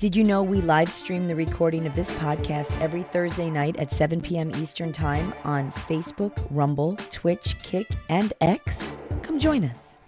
Did you know we live stream the recording of this podcast every Thursday night at 7 p.m. Eastern Time on Facebook, Rumble, Twitch, Kick, and X? Come join us.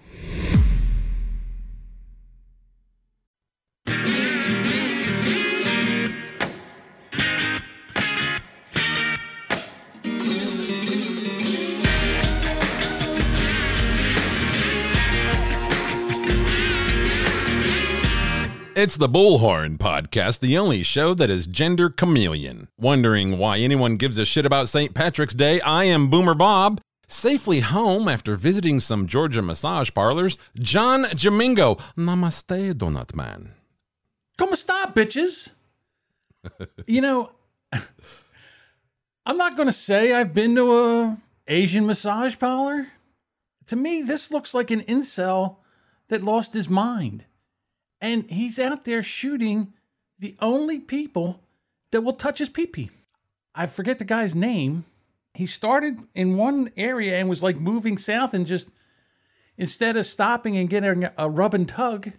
It's the Bullhorn Podcast, the only show that is gender chameleon. Wondering why anyone gives a shit about St. Patrick's Day? I am Boomer Bob. Safely home after visiting some Georgia massage parlors, John Jamingo. Namaste, Donut Man. Come stop, bitches. you know, I'm not going to say I've been to a Asian massage parlor. To me, this looks like an incel that lost his mind. And he's out there shooting the only people that will touch his pee-pee. I forget the guy's name. He started in one area and was like moving south and just instead of stopping and getting a rub and tug,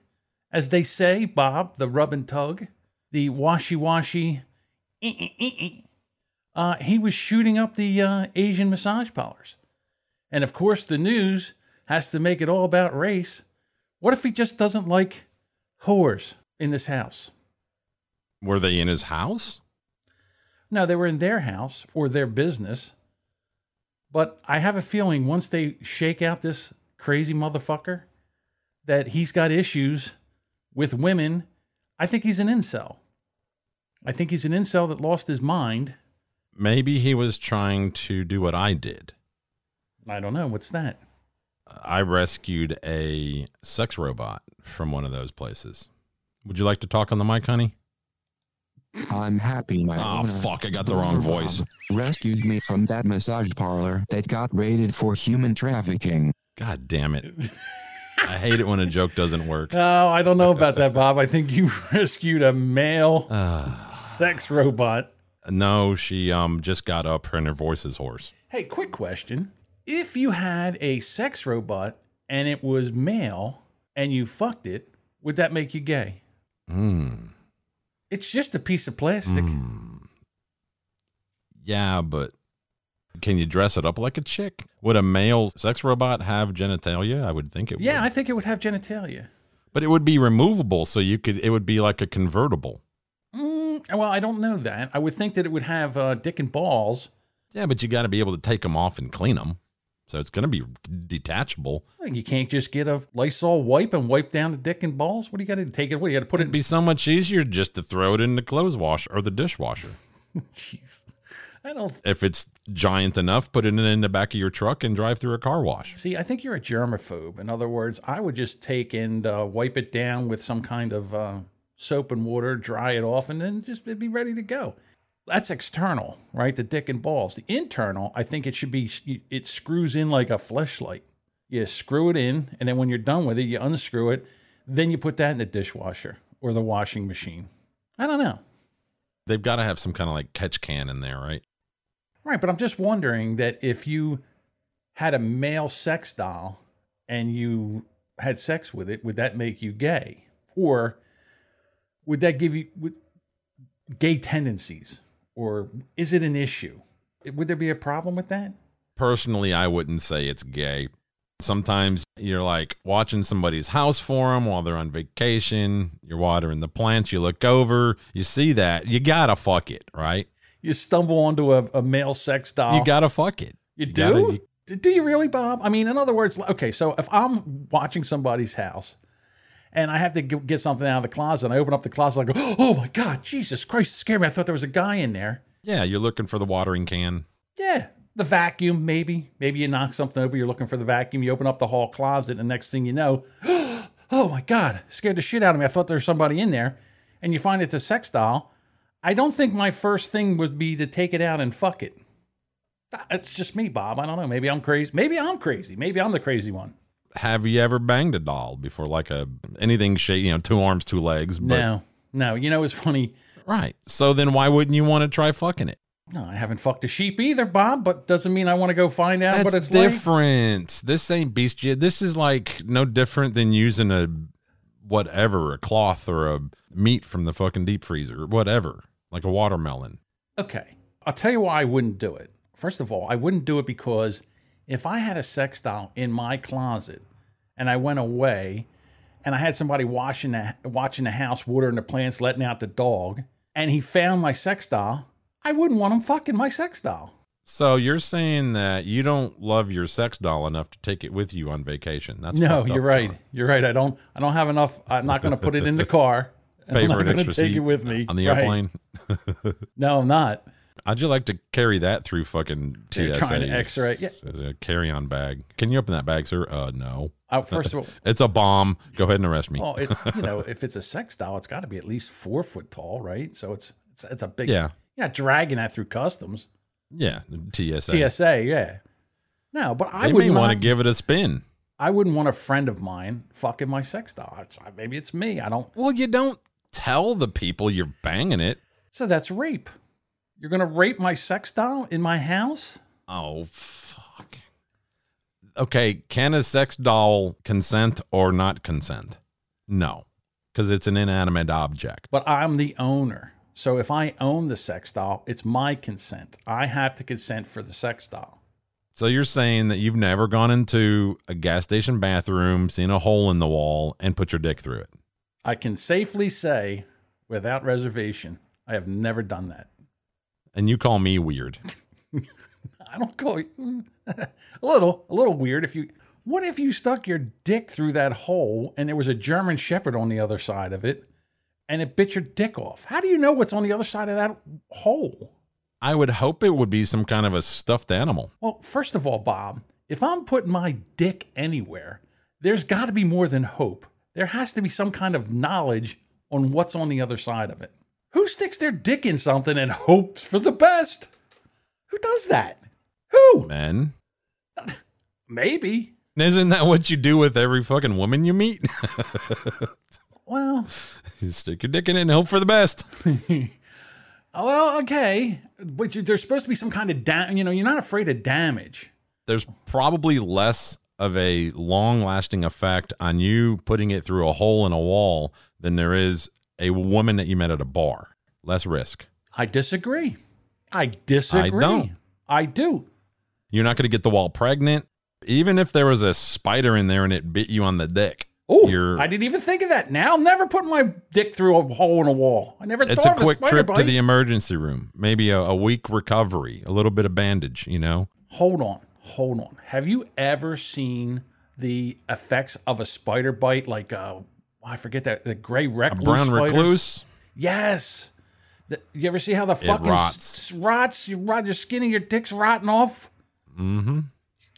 as they say, Bob, the rub and tug, the washy washy, uh, he was shooting up the uh, Asian massage parlors. And of course, the news has to make it all about race. What if he just doesn't like whores in this house? Were they in his house? No, they were in their house or their business. But I have a feeling once they shake out this crazy motherfucker, that he's got issues with women. I think he's an incel. I think he's an incel that lost his mind. Maybe he was trying to do what I did. I don't know. What's that? I rescued a sex robot from one of those places. Would you like to talk on the mic, honey? I'm happy my Oh, owner, fuck, I got the wrong Boomer voice. Rescued me from that massage parlor that got raided for human trafficking. God damn it. I hate it when a joke doesn't work. Oh, I don't know about that, Bob. I think you rescued a male Uh, sex robot. no, she um just got up and her voice is hoarse. Hey, quick question. If you had a sex robot and it was male and you fucked it, would that make you gay? Hmm. It's just a piece of plastic. Yeah, but can you dress it up like a chick? Would a male sex robot have genitalia? I would think it would Yeah, would. I think it would have genitalia. But it would be removable, so you could. It would be like a convertible. Mm, well, I don't know that. I would think that it would have uh, dick and balls. Yeah, but you got to be able to take them off and clean them. So it's going to be detachable. You can't just get a Lysol wipe and wipe down the dick and balls. What do you got to take it? What do you got to put it It'd be so much easier just to throw it in the clothes wash or the dishwasher. Jeez. I don't If it's giant enough, put it in the back of your truck and drive through a car wash. see. I think you're a germaphobe. In other words, I would just take and uh, wipe it down with some kind of uh, soap and water, dry it off, and then just it'd be ready to go. That's external, right? The dick and balls. The internal, I think it should be. It screws in like a fleshlight. You screw it in, and then when you're done with it, you unscrew it. Then you put that in the dishwasher or the washing machine. I don't know. They've got to have some kind of like catch can in there, right? Right, but I'm just wondering that if you had a male sex doll and you had sex with it, would that make you gay? Or would that give you would, gay tendencies? Or is it an issue? Would there be a problem with that? Personally, I wouldn't say it's gay. Sometimes you're like watching somebody's house for them while they're on vacation. You're watering the plants. You look over, you see that. You got to fuck it, right? You stumble onto a, a male sex doll. You got to fuck it. You You do? gotta- D- do you really, Bob? I mean, in other words, okay, so if I'm watching somebody's house and I have to g- get something out of the closet, and I open up the closet, I go, oh my God, Jesus Christ, scared me. I thought there was a guy in there. Yeah, you're looking for the watering can. Yeah, the vacuum, maybe. Maybe you knock something over, you're looking for the vacuum, you open up the hall closet, and the next thing you know, oh my God, scared the shit out of me. I thought there was somebody in there. And you find it's a sex doll. I don't think my first thing would be to take it out and fuck it. It's just me, Bob. I don't know. Maybe I'm crazy. Maybe I'm crazy. Maybe I'm the crazy one. Have you ever banged a doll before? Like a anything shape, you know, two arms, two legs. But, no, no. You know, it's funny. Right. So then why wouldn't you want to try fucking it? No, I haven't fucked a sheep either, Bob. But doesn't mean I want to go find out what That's it's like. different. This ain't bestiality. This is like no different than using a whatever, a cloth or a meat from the fucking deep freezer, whatever, like a watermelon. Okay. I'll tell you why I wouldn't do it. First of all, I wouldn't do it because if I had a sex doll in my closet and I went away and I had somebody washing the, watching the house, watering the plants, letting out the dog, and he found my sex doll, I wouldn't want him fucking my sex doll. So you're saying that you don't love your sex doll enough to take it with you on vacation? That's No, you're right. You're right. I don't. I don't have enough. I'm not going to put it in the car. and Pay I'm not gonna take it with me on the Right. airplane. No, I'm not. How'd you like to carry that through fucking They're TSA? trying to X-ray. Yeah. As a carry-on bag. Can you open that bag, sir? Uh, no. Uh, first of all, It's a bomb. Go ahead and arrest me. well, it's you know, if it's a sex doll, it's got to be at least four foot tall, right? So it's it's it's a big. yeah, You're not dragging that through customs. yeah. TSA. TSA, yeah. No, but I would want to give it a spin. I wouldn't want a friend of mine fucking my sex doll. It's- Maybe it's me. I don't. Well, you don't tell the people you're banging it. So that's rape. You're gonna rape my sex doll in my house? Oh fuck. Okay, can a sex doll consent or not consent? No, because it's an inanimate object. But I'm the owner. So if I own the sex doll, it's my consent. I have to consent for the sex doll. So you're saying that you've never gone into a gas station bathroom, seen a hole in the wall, and put your dick through it? I can safely say, without reservation, I have never done that. And you call me weird? I don't call you a little, a little weird. If you, what if you stuck your dick through that hole and there was a German Shepherd on the other side of it, and it bit your dick off? How do you know what's on the other side of that hole? I would hope it would be some kind of a stuffed animal. Well, first of all, Bob, if I'm putting my dick anywhere, there's got to be more than hope. There has to be some kind of knowledge on what's on the other side of it. Who sticks their dick in something and hopes for the best? Who does that? Who? Men, Maybe. isn't that what you do with every fucking woman you meet? Well, you stick your dick in it and hope for the best. oh, well, okay. But you, there's supposed to be some kind of dam. You know, you're not afraid of damage. There's probably less of a long-lasting effect on you putting it through a hole in a wall than there is a woman that you met at a bar. Less risk. I disagree. I disagree. I, don't. I do. You're not going to get the wall pregnant. Even if there was a spider in there and it bit you on the dick, Oh, I didn't even think of that. Now, I'm never putting my dick through a hole in a wall. I never it's thought a quick a trip bite. to the emergency room. Maybe a, a week recovery, a little bit of bandage, you know? Hold on, hold on. Have you ever seen the effects of a spider bite? Like, uh, uh, I forget that the gray recluse. A brown spider? recluse. Yes. The, you ever see how the fucking rots. rots? You rot your skin and your dick's rotting off. Mm-hmm.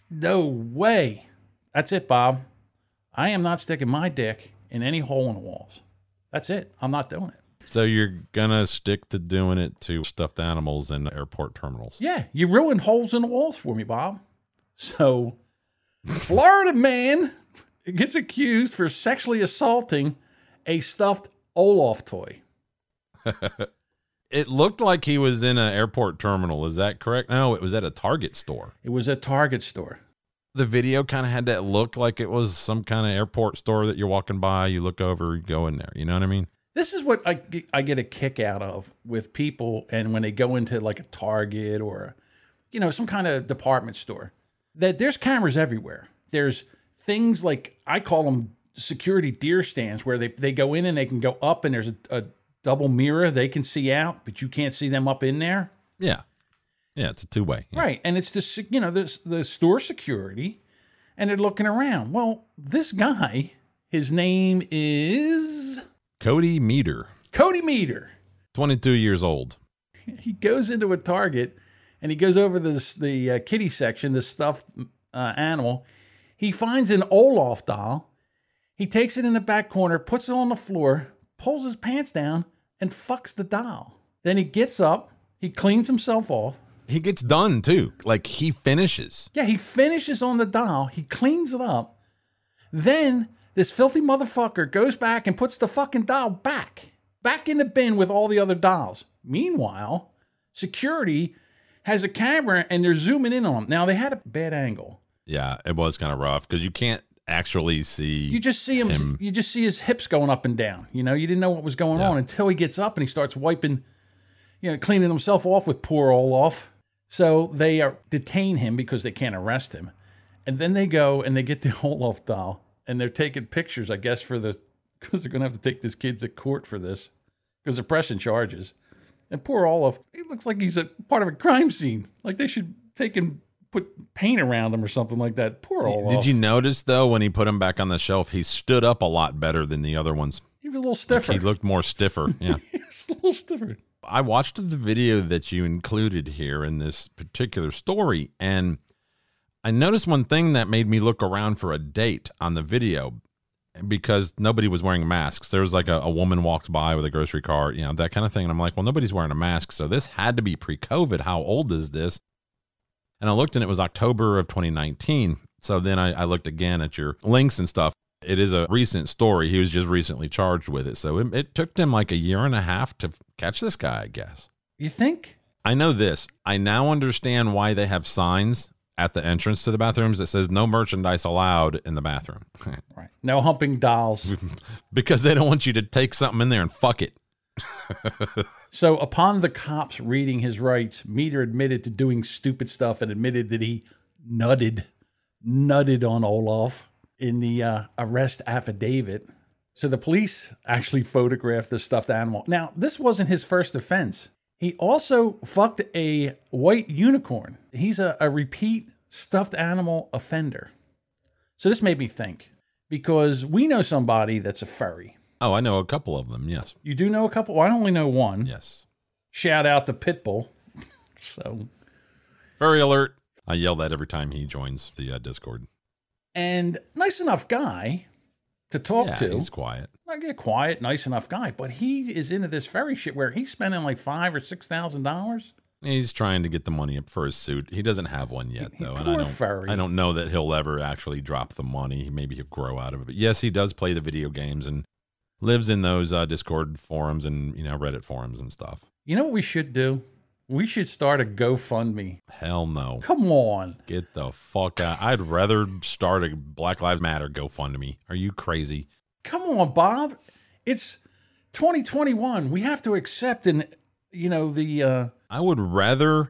No way. That's it, Bob. I am not sticking my dick in any hole in the walls. That's it. I'm not doing it. So you're gonna stick to doing it to stuffed animals in airport terminals. Yeah, you ruined holes in the walls for me, Bob. So, Florida man gets accused for sexually assaulting a stuffed Olaf toy. It looked like he was in an airport terminal. Is that correct? No, it was at a Target store. It was a Target store. The video kind of had that look like it was some kind of airport store that you're walking by. You look over, you go in there. You know what I mean? This is what I, I get a kick out of with people, and when they go into like a Target or, you know, some kind of department store, that there's cameras everywhere. There's things like I call them security deer stands where they, they go in and they can go up, and there's a, a double mirror they can see out, but you can't see them up in there. Yeah. Yeah, it's a two way. Right. And it's the, you know, the, the store security and they're looking around. Well, this guy, his name is Cody Meteer, Cody Meteer. 22 years old. He goes into a Target and he goes over this, the uh, kitty section, the stuffed uh, animal. He finds an Olaf doll. He takes it in the back corner, puts it on the floor, pulls his pants down, and fucks the doll. Then he gets up, he cleans himself off. He gets done too. Like he finishes. Yeah, he finishes on the doll. He cleans it up. Then this filthy motherfucker goes back and puts the fucking doll back, back in the bin with all the other dolls. Meanwhile, security has a camera and they're zooming in on him. Now they had a bad angle. Yeah, it was kind of rough because you can't actually see. You just see him, him. You just see his hips going up and down. You know, you didn't know what was going Yeah. on until he gets up and he starts wiping, you know, cleaning himself off with poor Olaf. So they are, detain him because they can't arrest him, and then they go and they get the Olaf doll and they're taking pictures, I guess, for the because they're gonna have to take this kid to court for this because they're pressing charges. And poor Olaf, he looks like he's a part of a crime scene. Like they should take and put paint around him or something like that. Poor Olaf. Did you notice though when he put him back on the shelf, he stood up a lot better than the other ones. He was a little stiffer. He looked more stiffer. Yeah. He was a little stiffer. I watched the video that you included here in this particular story, and I noticed one thing that made me look around for a date on the video because nobody was wearing masks. There was like a, a woman walked by with a grocery cart, you know, that kind of thing. And I'm like, well, nobody's wearing a mask. So this had to be pre COVID. How old is this? And I looked and it was October of 2019. So then I, I looked again at your links and stuff. It is a recent story. He was just recently charged with it. So it, it took him like a year and a half to catch this guy, I guess. You think? I know this. I now understand why they have signs at the entrance to the bathrooms that says no merchandise allowed in the bathroom. Right. No humping dolls. because they don't want you to take something in there and fuck it. so upon the cops reading his rights, Meteer admitted to doing stupid stuff and admitted that he nutted, nutted on Olaf in the uh, arrest affidavit. So the police actually photographed the stuffed animal. Now, this wasn't his first offense. He also fucked a white unicorn. He's a, a repeat stuffed animal offender. So this made me think because we know somebody that's a furry. Oh, I know a couple of them. Yes. You do know a couple? Well, I only know one. Yes. Shout out to Pitbull. so, Very alert. I yell that every time he joins the uh, Discord. and nice enough guy to talk yeah, to. he's quiet. Like a quiet, nice enough guy, but he is into this furry shit where he's spending like five or six thousand dollars. He's trying to get the money up for his suit. He doesn't have one yet, He- though, and I don't. furry. I don't know that he'll ever actually drop the money. Maybe he'll grow out of it. But yes, he does play the video games and lives in those uh, Discord forums and you know Reddit forums and stuff. You know what we should do? We should start a GoFundMe. Hell no. Come on. Get the fuck out. I'd rather start a Black Lives Matter GoFundMe. Are you crazy? Come on, Bob. It's 2021. We have to accept and you know the uh I would rather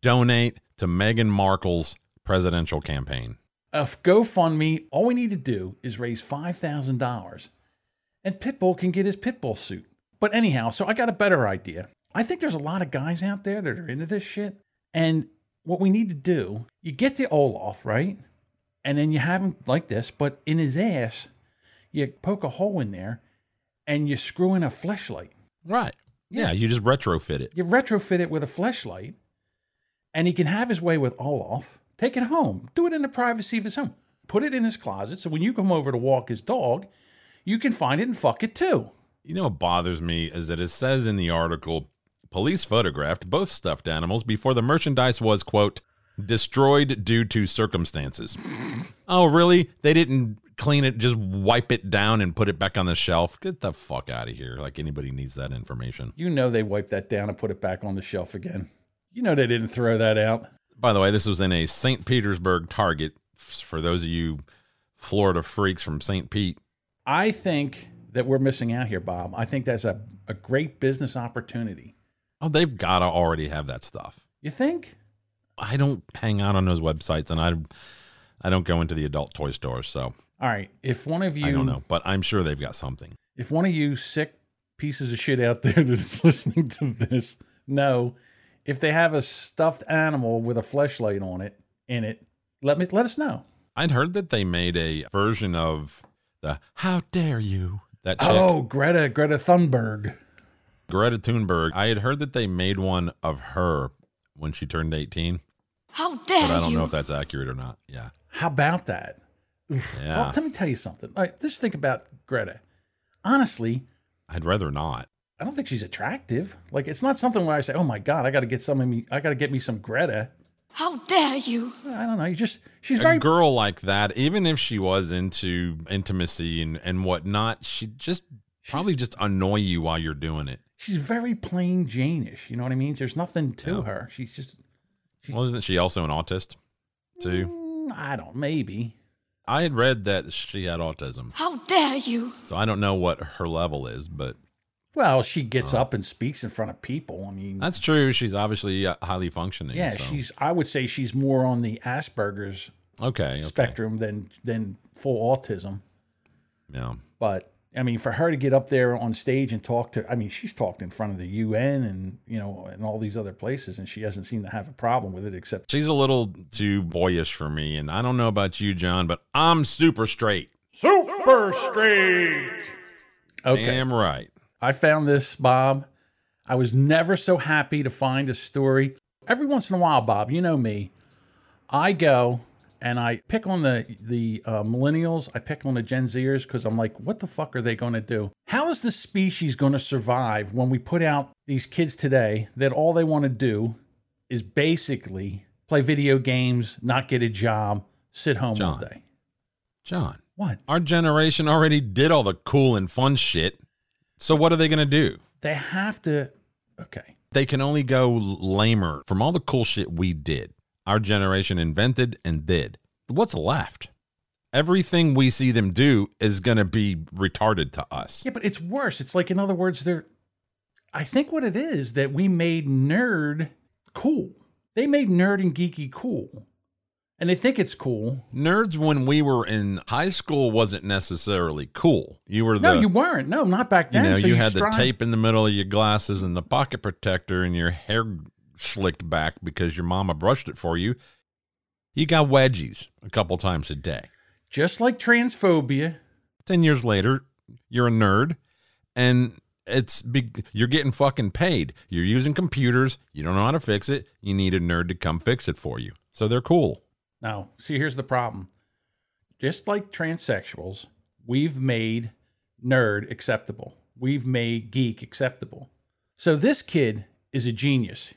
donate to Meghan Markle's presidential campaign. a GoFundMe. All we need to do is raise five thousand dollars, and Pitbull can get his Pitbull suit. But anyhow, so I got a better idea. I think there's a lot of guys out there that are into this shit, and what we need to do, you get the Olaf right, and then you have him like this, but in his ass, you poke a hole in there, and you screw in a fleshlight. Right. Yeah, you just retrofit it. You retrofit it with a fleshlight, and he can have his way with Olaf. Take it home. Do it in the privacy of his home. Put it in his closet so when you come over to walk his dog, you can find it and fuck it too. You know what bothers me is that it says in the article police photographed both stuffed animals before the merchandise was, quote, destroyed due to circumstances. oh, really? They didn't clean it, just wipe it down and put it back on the shelf? Get the fuck out of here. Like anybody needs that information. You know they wiped that down and put it back on the shelf again. You know they didn't throw that out. By the way, this was in a St. Petersburg Target. For those of you Florida freaks from St. Pete, I think that we're missing out here, Bob. I think that's a, a great business opportunity. oh, they've got to already have that stuff. You think? I don't hang out on those websites, and I, I don't go into the adult toy stores, so All right. If one of you I don't know. But I'm sure they've got something. if one of you sick pieces of shit out there that's listening to this know if they have a stuffed animal with a fleshlight on it in it, let me let us know. I'd heard that they made a version of the "How dare you" that chick, Oh, Greta Greta Thunberg. Greta Thunberg. I had heard that they made one of her when she turned 18, How dare but I don't you! know if that's accurate or not. Yeah, How about that? yeah. Well, let me tell you something. All right, just think about Greta. Honestly, I'd rather not. I don't think she's attractive. Like it's not something where I say, "Oh my god, I got to get some of me. I got to get me some Greta." How dare you! I don't know. You just she's a very girl like that, even if she was into intimacy and, and whatnot, she'd just probably just annoy you while you're doing it. she's very plain Janish. You know what I mean? There's nothing to Yeah. her. She's just Well, isn't she also an autist too? Mm, I don't maybe. I had read that she had autism, How dare you? so I don't know what her level is, but Well, she gets up and speaks in front of people. I mean, that's true. She's obviously uh, highly functioning. yeah, so- she's. I would say she's more on the Asperger's okay. okay. spectrum than than full autism. Yeah. But I mean, for her to get up there on stage and talk to, I mean, she's talked in front of the UN and you know and all these other places, and she hasn't seemed to have a problem with it. Except, She's a little too boyish for me, and I don't know about you, John, but I'm super straight. super straight. Okay, Damn right. I found this, Bob. I was never so happy to find a story. Every once in a while, Bob, you know me, I go and I pick on the the uh, millennials. I pick on the Gen Zers because I'm like, what the fuck are they going to do? How is the species going to survive when we put out these kids today that all they want to do is basically play video games, not get a job, sit home all John. day? John, What? our generation already did all the cool and fun shit. So what are they going to do? They have to. Okay. They can only go lamer from all the cool shit we did. Our generation invented and did. What's left? Everything we see them do is going to be retarded to us. Yeah, but it's worse. It's like, in other words, they're. I think what it is that we made nerd cool. They made nerd and geeky cool, and they think it's cool. Nerds, when we were in high school, wasn't necessarily cool. You were the no, you weren't. No, not back you then. know, So you had strive- the tape in the middle of your glasses and the pocket protector and your hair slicked back because your mama brushed it for you. You got wedgies a couple times a day. just like transphobia. 10 years later, you're a nerd and it's big, you're getting fucking paid. You're using computers. You don't know how to fix it. You need a nerd to come fix it for you. So they're cool. No, see, here's the problem. Just like transsexuals, we've made nerd acceptable. We've made geek acceptable. So this kid is a genius.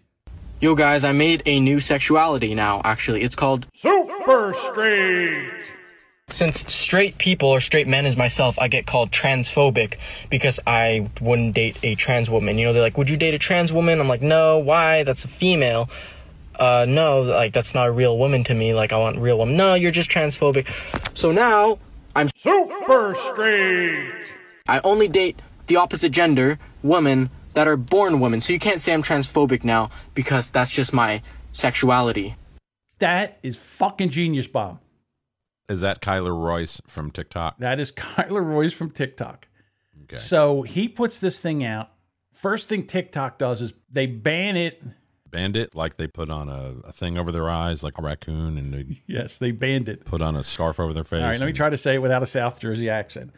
Yo guys, I made a new sexuality now, actually. It's called Super straight. Since straight people or straight men as myself, I get called transphobic because I wouldn't date a trans woman. You know, they're like, "Would you date a trans woman?" I'm like, "No, why? That's a female." Uh, no, like that's not a real woman to me. Like I want real woman. No, you're just transphobic. So now I'm Super straight. I only date the opposite gender women that are born women. So you can't say I'm transphobic now because that's just my sexuality. That is fucking genius, Bob. Is that Kyler Royce from TikTok? That is Kyler Royce from TikTok. Okay. So he puts this thing out. First thing TikTok does is they ban it. Bandit, like they put on a, a thing over their eyes, like a raccoon, and they Yes, they banned it. put on a scarf over their face. All right, let me try to say it without a South Jersey accent.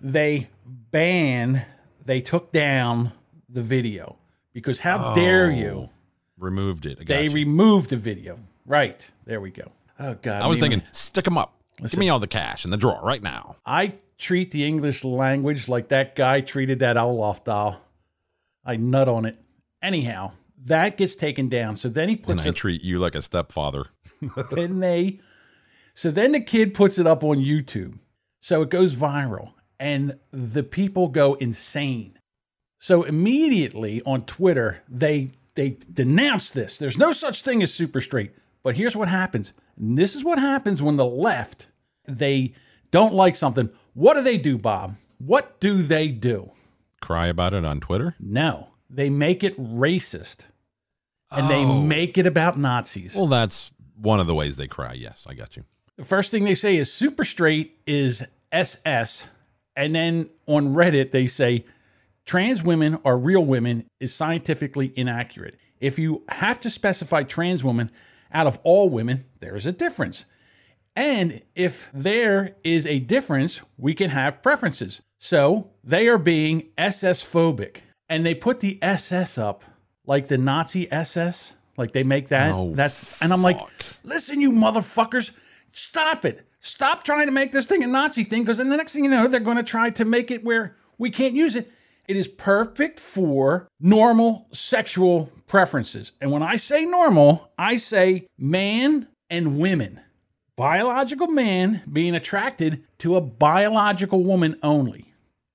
They ban, they took down the video because how oh, dare you? Removed it. They you. removed the video. Right. There we go. Oh, God. I was mean, thinking, stick them up. Give me all the cash in the drawer right now. I treat the English language like that guy treated that Olaf doll. I nut on it. Anyhow, that gets taken down. So then he And puts I it, treat you like a stepfather. and they, so then the kid puts it up on YouTube. So it goes viral and the people go insane. So immediately on Twitter, they they denounce this. There's no such thing as super straight. But here's what happens. And this is what happens when the left they don't like something. What do they do, Bob? What do they do? Cry about it on Twitter? No, they make it racist. And they Oh. make it about Nazis. Well, that's one of the ways they cry. Yes, I got you. The first thing they say is super straight is SS. And then on Reddit, they say trans women are real women is scientifically inaccurate. If you have to specify trans women out of all women, there is a difference. And if there is a difference, we can have preferences. So they are being SS phobic. And they put the SS up like the Nazi SS. Like they make that. Oh, That's and I'm like, listen, you motherfuckers, stop it. Stop trying to make this thing a Nazi thing, because then the next thing you know, they're going to try to make it where we can't use it. It is perfect for normal sexual preferences. And when I say normal, I say man and women. Biological man being attracted to a biological woman only.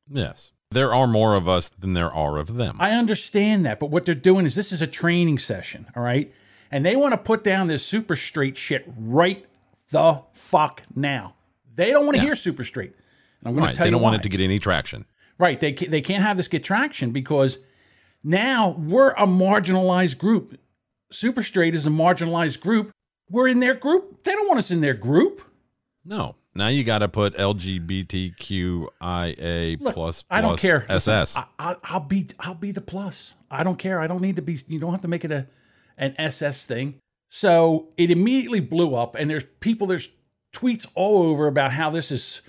Yes. There are more of us than there are of them. I understand that, but what they're doing is this is a training session, all right? And they want to put down this super straight shit right the fuck now. They don't want to Yeah. hear super straight. And I'm going Right. to tell They you they don't want it to get any traction. Right. They they can't have this get traction because now we're a marginalized group. Super straight is a marginalized group. We're in their group. They don't want us in their group. No. Now you got to put LGBTQIA Look, plus I don't care. Listen, SS. I, I, I'll be I'll be the plus. I don't care. I don't need to be. You don't have to make it a an SS thing. So it immediately blew up, and there's people. There's tweets all over about how this is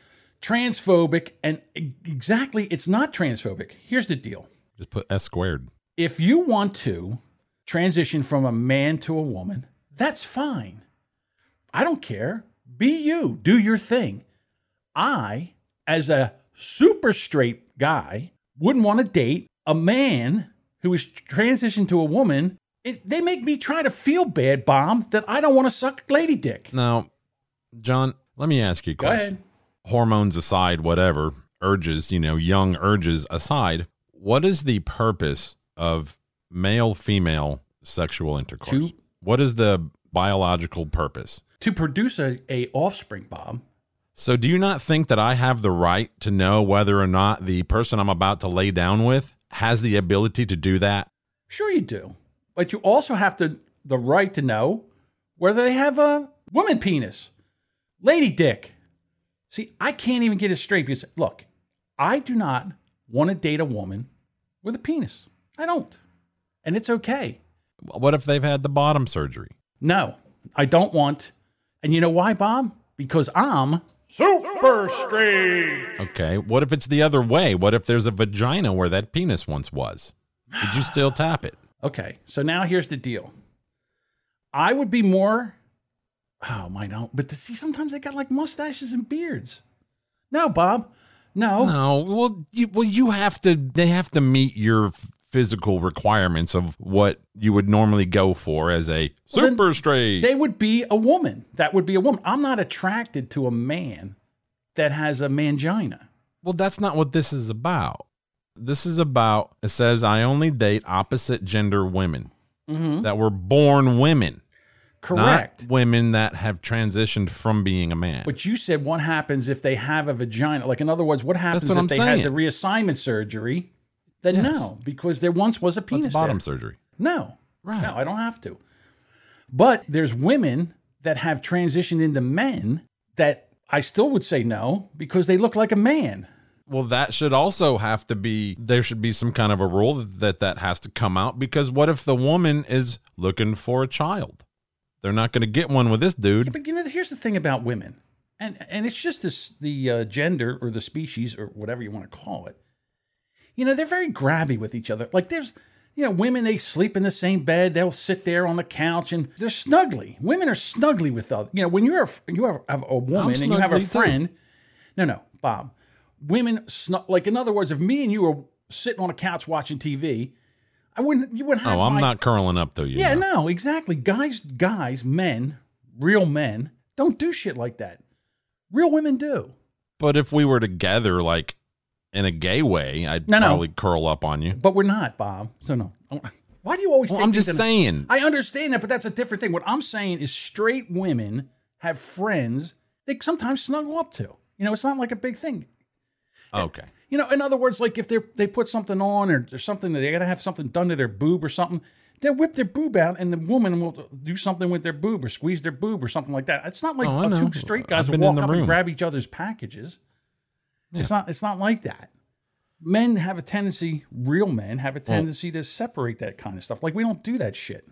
transphobic, and exactly it's not transphobic. Here's the deal. Just put S squared. if you want to transition from a man to a woman, that's fine. I don't care. Be you, do your thing. I, as a super straight guy, wouldn't want to date a man who is transitioned to a woman. It, they make me try to feel bad, Bob, that I don't want to suck lady dick. Now, John, let me ask you a Go question. ahead. Hormones aside, whatever, urges, you know, young urges aside, what is the purpose of male female sexual intercourse? To- What is the biological purpose? To produce a, a offspring, Bob, So, do you not think that I have the right to know whether or not the person I'm about to lay down with has the ability to do that? Sure, you do. But you also have to the right to know whether they have a woman penis, lady dick. See, I can't even get it straight because look, I do not want to date a woman with a penis. I don't, and it's okay. What if they've had the bottom surgery? No, I don't want. And you know why, Bob? Because I'm super straight. Okay. What if it's the other way? What if there's a vagina where that penis once was? Would you still tap it? Okay, so now here's the deal. I would be more. Oh my no! But to see, sometimes they got like mustaches and beards. No, Bob. No. No. Well, you well you have to. They have to meet your physical requirements of what you would normally go for as a Well, super straight. They would be a woman. That would be a woman. I'm not attracted to a man that has a mangina. well, that's not what this is about. This is about. It says I only date opposite gender women that were born women, Mm-hmm. Correct. women that have transitioned from being a man. But you said what happens if they have a vagina? Like in other words, what happens what if I'm they saying. had the reassignment surgery? Then Yes. no, because there once was a penis. That's bottom there. surgery. No. Right. No, I don't have to. But there's women that have transitioned into men that I still would say no because they look like a man. Well, that should also have to be, there should be some kind of a rule that that has to come out because what if the woman is looking for a child? They're not going to get one with this dude. But you know, here's the thing about women, and and it's just this the uh, gender or the species or whatever you want to call it. You know, they're very grabby with each other. Like there's, you know, women they sleep in the same bed. They'll sit there on the couch and they're snuggly. Women are snuggly with other. You know, when you're a, you have- have a woman and you have a snuggly too. friend. No, no, Bob. Women snug. Like in other words, if me and you were sitting on a couch watching TV, I wouldn't. You wouldn't have. Oh, I'm my- not curling up though. you. yeah, know. no, exactly. Guys, guys, men, real men don't do shit like that. Real women do. But if we were together, like in a gay way, I'd No, no. probably curl up on you. But we're not, Bob. So no. Why do you always Well, I'm just saying. I understand that, but that's a different thing. What I'm saying is straight women have friends they sometimes snuggle up to. You know, it's not like a big thing. Okay. You know, in other words, like if they they put something on or there's something that they gotta have something done to their boob or something, they'll whip their boob out and the woman will do something with their boob or squeeze their boob or something like that. It's not like Oh, two straight guys will been in walk the up and grab each other's packages. It's not it's not like that. Men have a tendency, real men have a tendency to separate that kind of stuff. Like we don't do that shit.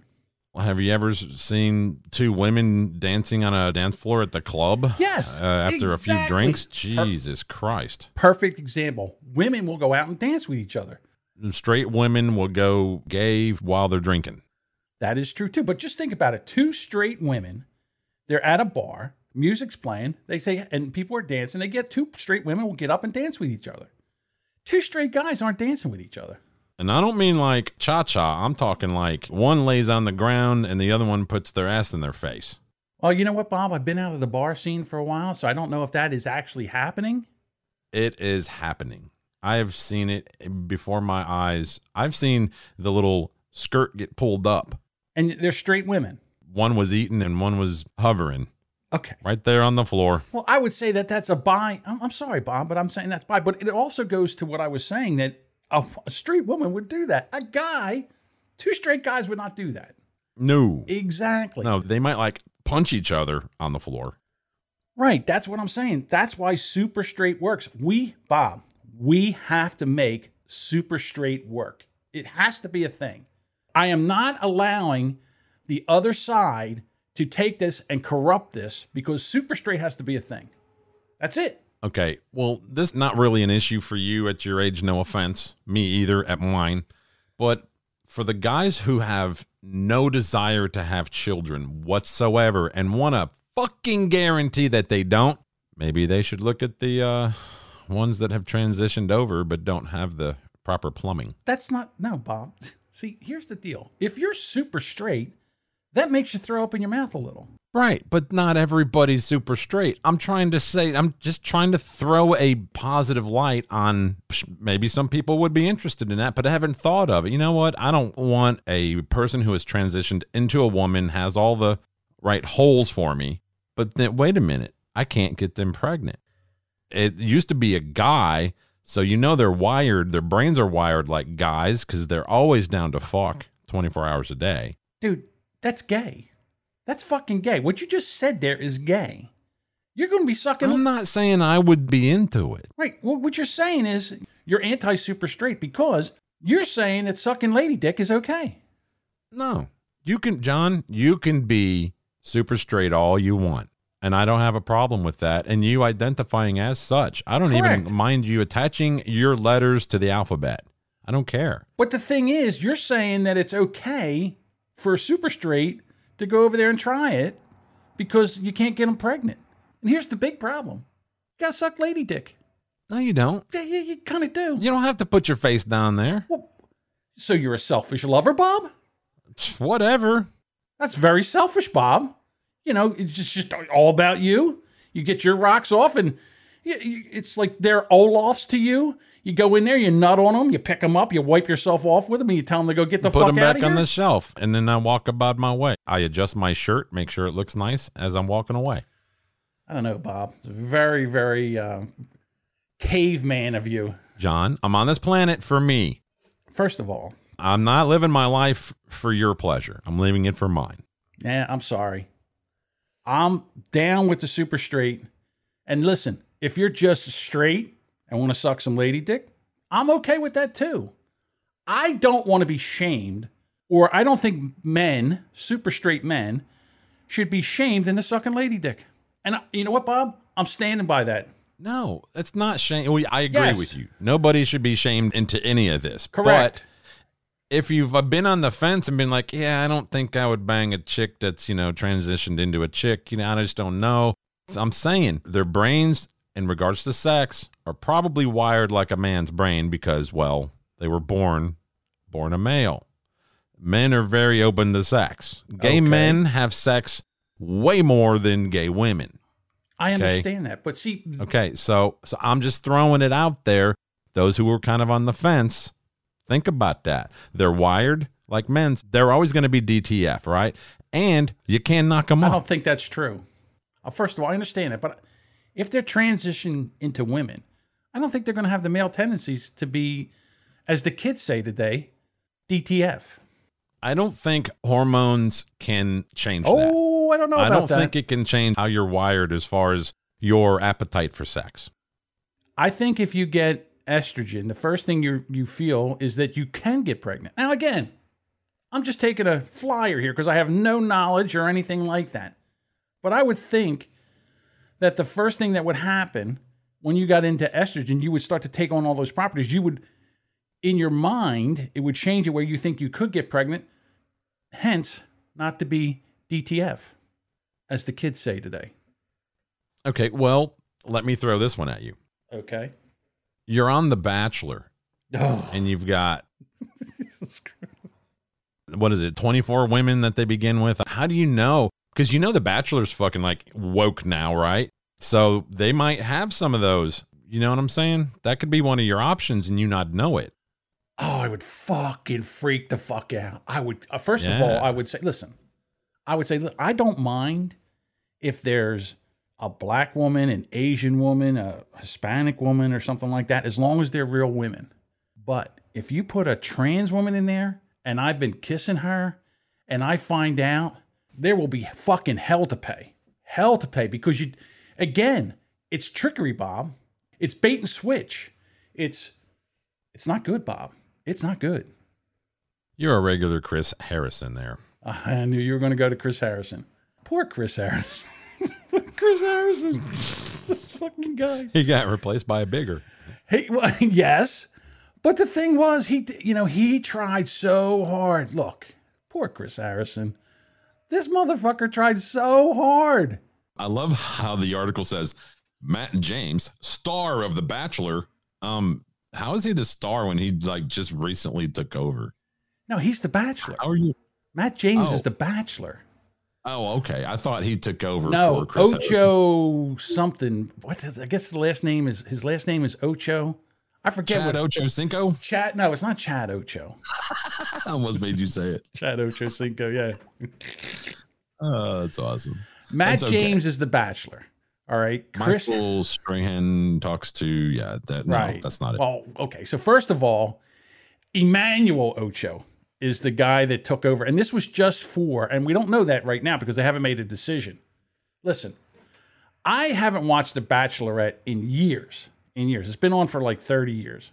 Well, have you ever seen two women dancing on a dance floor at the club? Yes, Uh, after a few exactly. drinks? Per- Jesus Christ. Perfect example. Women will go out and dance with each other. Straight women will go gay while they're drinking. That is true too. But just think about it. Two straight women, they're at a bar, music's playing, they say, and people are dancing. They get two straight women will get up and dance with each other. Two straight guys aren't dancing with each other. And I don't mean like cha cha. I'm talking like one lays on the ground and the other one puts their ass in their face. Well, you know what, Bob? I've been out of the bar scene for a while, so I don't know if that is actually happening. It is happening. I've seen it before my eyes. I've seen the little skirt get pulled up. And they're straight women. One was eating and one was hovering. Okay. right there on the floor. Well, I would say that that's a buy. I'm, I'm sorry, Bob, but I'm saying that's buy. But it also goes to what I was saying that a, a straight woman would do that. A guy, two straight guys would not do that. No, Exactly. no, they might like punch each other on the floor. Right. That's what I'm saying. That's why super straight works. We, Bob, we have to make super straight work. It has to be a thing. I am not allowing the other side to take this and corrupt this because super straight has to be a thing. That's it. Okay, well, this is not really an issue for you at your age, no offense. Me either at mine. But for the guys who have no desire to have children whatsoever and want to fucking guarantee that they don't, maybe they should look at the uh, ones that have transitioned over but don't have the proper plumbing. That's not, no, Bob. See, here's the deal. If you're super straight, that makes you throw up in your mouth a little. Right, but not everybody's super straight. I'm trying to say, I'm just trying to throw a positive light on maybe some people would be interested in that, but I haven't thought of it. You know what? I don't want a person who has transitioned into a woman, has all the right holes for me, but then wait a minute, I can't get them pregnant. It used to be a guy, so you know they're wired, their brains are wired like guys because they're always down to fuck 24 hours a day. Dude, that's gay. That's fucking gay. What you just said there is gay. You're going to be sucking. I'm not saying I would be into it. Right. Well, what you're saying is you're anti super straight because you're saying that sucking lady dick is okay. No, you can, John, you can be super straight all you want. And I don't have a problem with that. And you identifying as such. I don't Correct. even mind you attaching your letters to the alphabet. I don't care. But the thing is, you're saying that it's okay for a super straight to go over there and try it because you can't get them pregnant. And here's the big problem you got to suck lady dick. No, you don't. Yeah, you, you kind of do. You don't have to put your face down there. Well, So you're a selfish lover, Bob? Whatever. That's very selfish, Bob. You know, it's just, just all about you. You get your rocks off, and it's like they're Olafs to you. You go in there, you nut on them, you pick them up, you wipe yourself off with them, and you tell them to go get the Put fuck them back on the shelf. And then I walk about my way. I adjust my shirt, make sure it looks nice as I'm walking away. I don't know, Bob. It's very, very uh, caveman of you. John, I'm on this planet for me. First of all, I'm not living my life for your pleasure. I'm living it for mine. yeah, I'm sorry. I'm down with the super straight. And listen, if you're just straight and want to suck some lady dick, I'm okay with that too. I don't want to be shamed, or I don't think men, super straight men, should be shamed into sucking lady dick. And I- you know what, Bob? I'm standing by that. No, it's not shame. we- I agree Yes. with you. Nobody should be shamed into any of this. Correct. But if you've uh, been on the fence and been like, yeah, I don't think I would bang a chick that's, you know, transitioned into a chick, you know, I just don't know. I'm saying their brains in regards to sex are probably wired like a man's brain because, well, they were born born a male. Men are very open to sex. Gay Okay. men have sex way more than gay women. I Okay. understand that. But see, Okay, so so I'm just throwing it out there. Those who were kind of on the fence, think about that. They're wired like men. They're always going to be DTF, right? And you can't knock them I off. don't think that's true. Uh, first of all, I understand it, but if they're transitioning into women, I don't think they're going to have the male tendencies to be, as the kids say today, DTF. I don't think hormones can change that. Oh, I don't know about that. I don't that. think it can change how you're wired as far as your appetite for sex. I think if you get estrogen, the first thing you you feel is that you can get pregnant. Now, again, I'm just taking a flyer here because I have no knowledge or anything like that. But I would think that the first thing that would happen when you got into estrogen, you would start to take on all those properties. You would, in your mind, it would change it where you think you could get pregnant. Hence, not to be DTF, as the kids say today. Okay, well, let me throw this one at you. Okay. You're on The Bachelor Oh, and you've got what is it 24 women that they begin with how do you know because you know the bachelor's fucking like woke now right? So they might have some of those. You know what i'm saying? That could be one of your options and you not know it. Oh, I would fucking freak the fuck out. I would, uh, first of all, I would say, listen, I would say, look, I don't mind if there's a black woman, an Asian woman, a Hispanic woman, or something like that, as long as they're real women. But if you put a trans woman in there and I've been kissing her and I find out, there will be fucking hell to pay. Hell to pay because you, again, it's trickery, Bob. It's bait and switch. It's, it's not good, Bob. It's not good. You're a regular Chris Harrison there. I knew you were going to go to Chris Harrison. Poor Chris Harrison. Chris Harrison. this fucking guy. He got replaced by a bigger. Hey, well, yes. But the thing was, he, you know, he tried so hard. Look, poor Chris Harrison. This motherfucker tried so hard. I love how the article says Matt James, star of The Bachelor. Um, how is he the star when he like just recently took over? No, he's the Bachelor. How are you? Matt James Oh. is the Bachelor. Oh, okay. I thought he took over. No, for Chris Harrison. Ocho something. What? I guess the last name is his last name is Ocho. I forget Chad what. Ocho Cinco. Chad. No, it's not Chad Ocho. I almost made you say it. Chad Ocho Cinco. Yeah. Oh, that's awesome. Matt That's okay. James is the Bachelor. All right, Chris. Michael Strahan talks to yeah. That no, right. that's not it. Well, okay. So first of all, Emmanuel Acho is the guy that took over, and this was just for, and we don't know that right now because they haven't made a decision. Listen, I haven't watched The Bachelorette in years. In years, it's been on for like thirty years.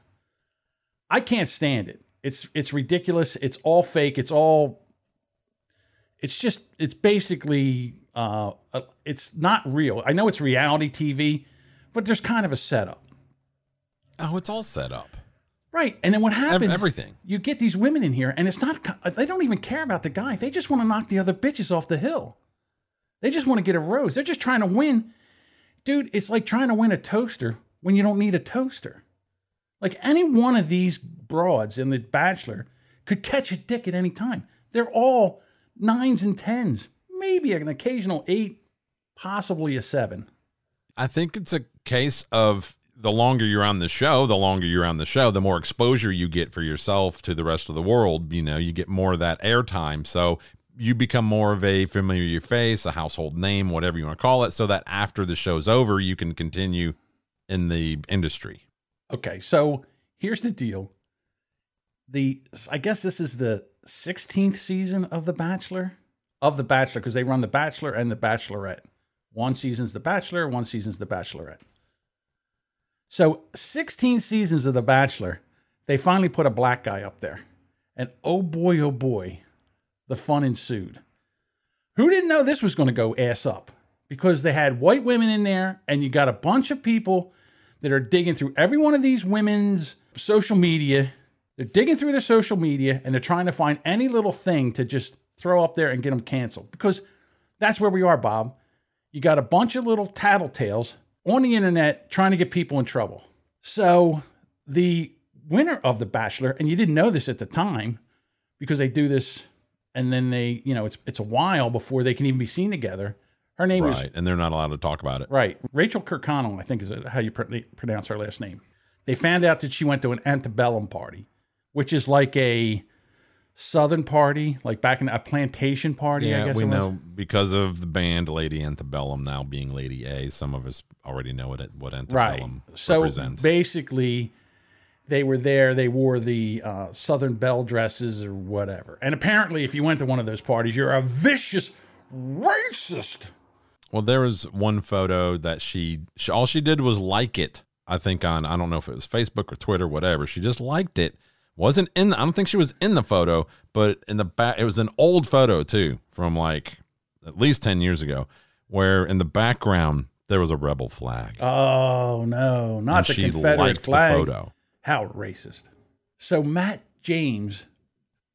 I can't stand it. It's it's ridiculous. It's all fake. It's all. It's just. It's basically. Uh, uh, it's not real. I know it's reality TV, but there's kind of a setup. oh, it's all set up. Right. And then what happens? everything. You get these women in here, and it's not, they don't even care about the guy. They just want to knock the other bitches off the hill. They just want to get a rose. They're just trying to win. Dude, it's like trying to win a toaster when you don't need a toaster. Like any one of these broads in The Bachelor could catch a dick at any time. They're all nines and tens, maybe an occasional eight, possibly a seven. I think it's a case of the longer you're on the show, the longer you're on the show, the more exposure you get for yourself to the rest of the world. You know, you get more of that airtime. So you become more of a familiar face, a household name, whatever you want to call it, so that after the show's over, you can continue in the industry. Okay, so here's the deal. The I guess this is the 16th season of The Bachelor, of The Bachelor, because they run The Bachelor and The Bachelorette. One season's The Bachelor, one season's The Bachelorette. So 16 seasons of The Bachelor, they finally put a black guy up there. And oh boy, oh boy, the fun ensued. Who didn't know this was going to go ass up? Because they had white women in there, and you got a bunch of people that are digging through every one of these women's social media. They're digging through their social media and they're trying to find any little thing to just throw up there and get them canceled. Because that's where we are, Bob. You got a bunch of little tattletales on the internet trying to get people in trouble. So the winner of The Bachelor, and you didn't know this at the time because they do this and then they, you know, it's it's a while before they can even be seen together. Her name Right. And they're not allowed to talk about it. Right. Rachel Kirkconnell, I think is how you pr- pronounce her last name. They found out that she went to an antebellum party, which is like a southern party, like back in a plantation party, I Yeah, guess we it was. know because of the band Lady Antebellum now being Lady A. Some of us already know what it, what Right. Antebellum So represents. basically, they were there. They wore the uh, Southern Belle dresses or whatever. And apparently, if you went to one of those parties, you're a vicious racist. Well, there was one photo that she, she all she did was like it. I think on I don't know if it was Facebook or Twitter, whatever. She just liked it. Wasn't in. The, I don't think she was in the photo, but in the back, it was an old photo too, from like at least ten years ago, where in the background there was a rebel flag. Oh no, not and the she Confederate flag. the photo. How racist. So Matt James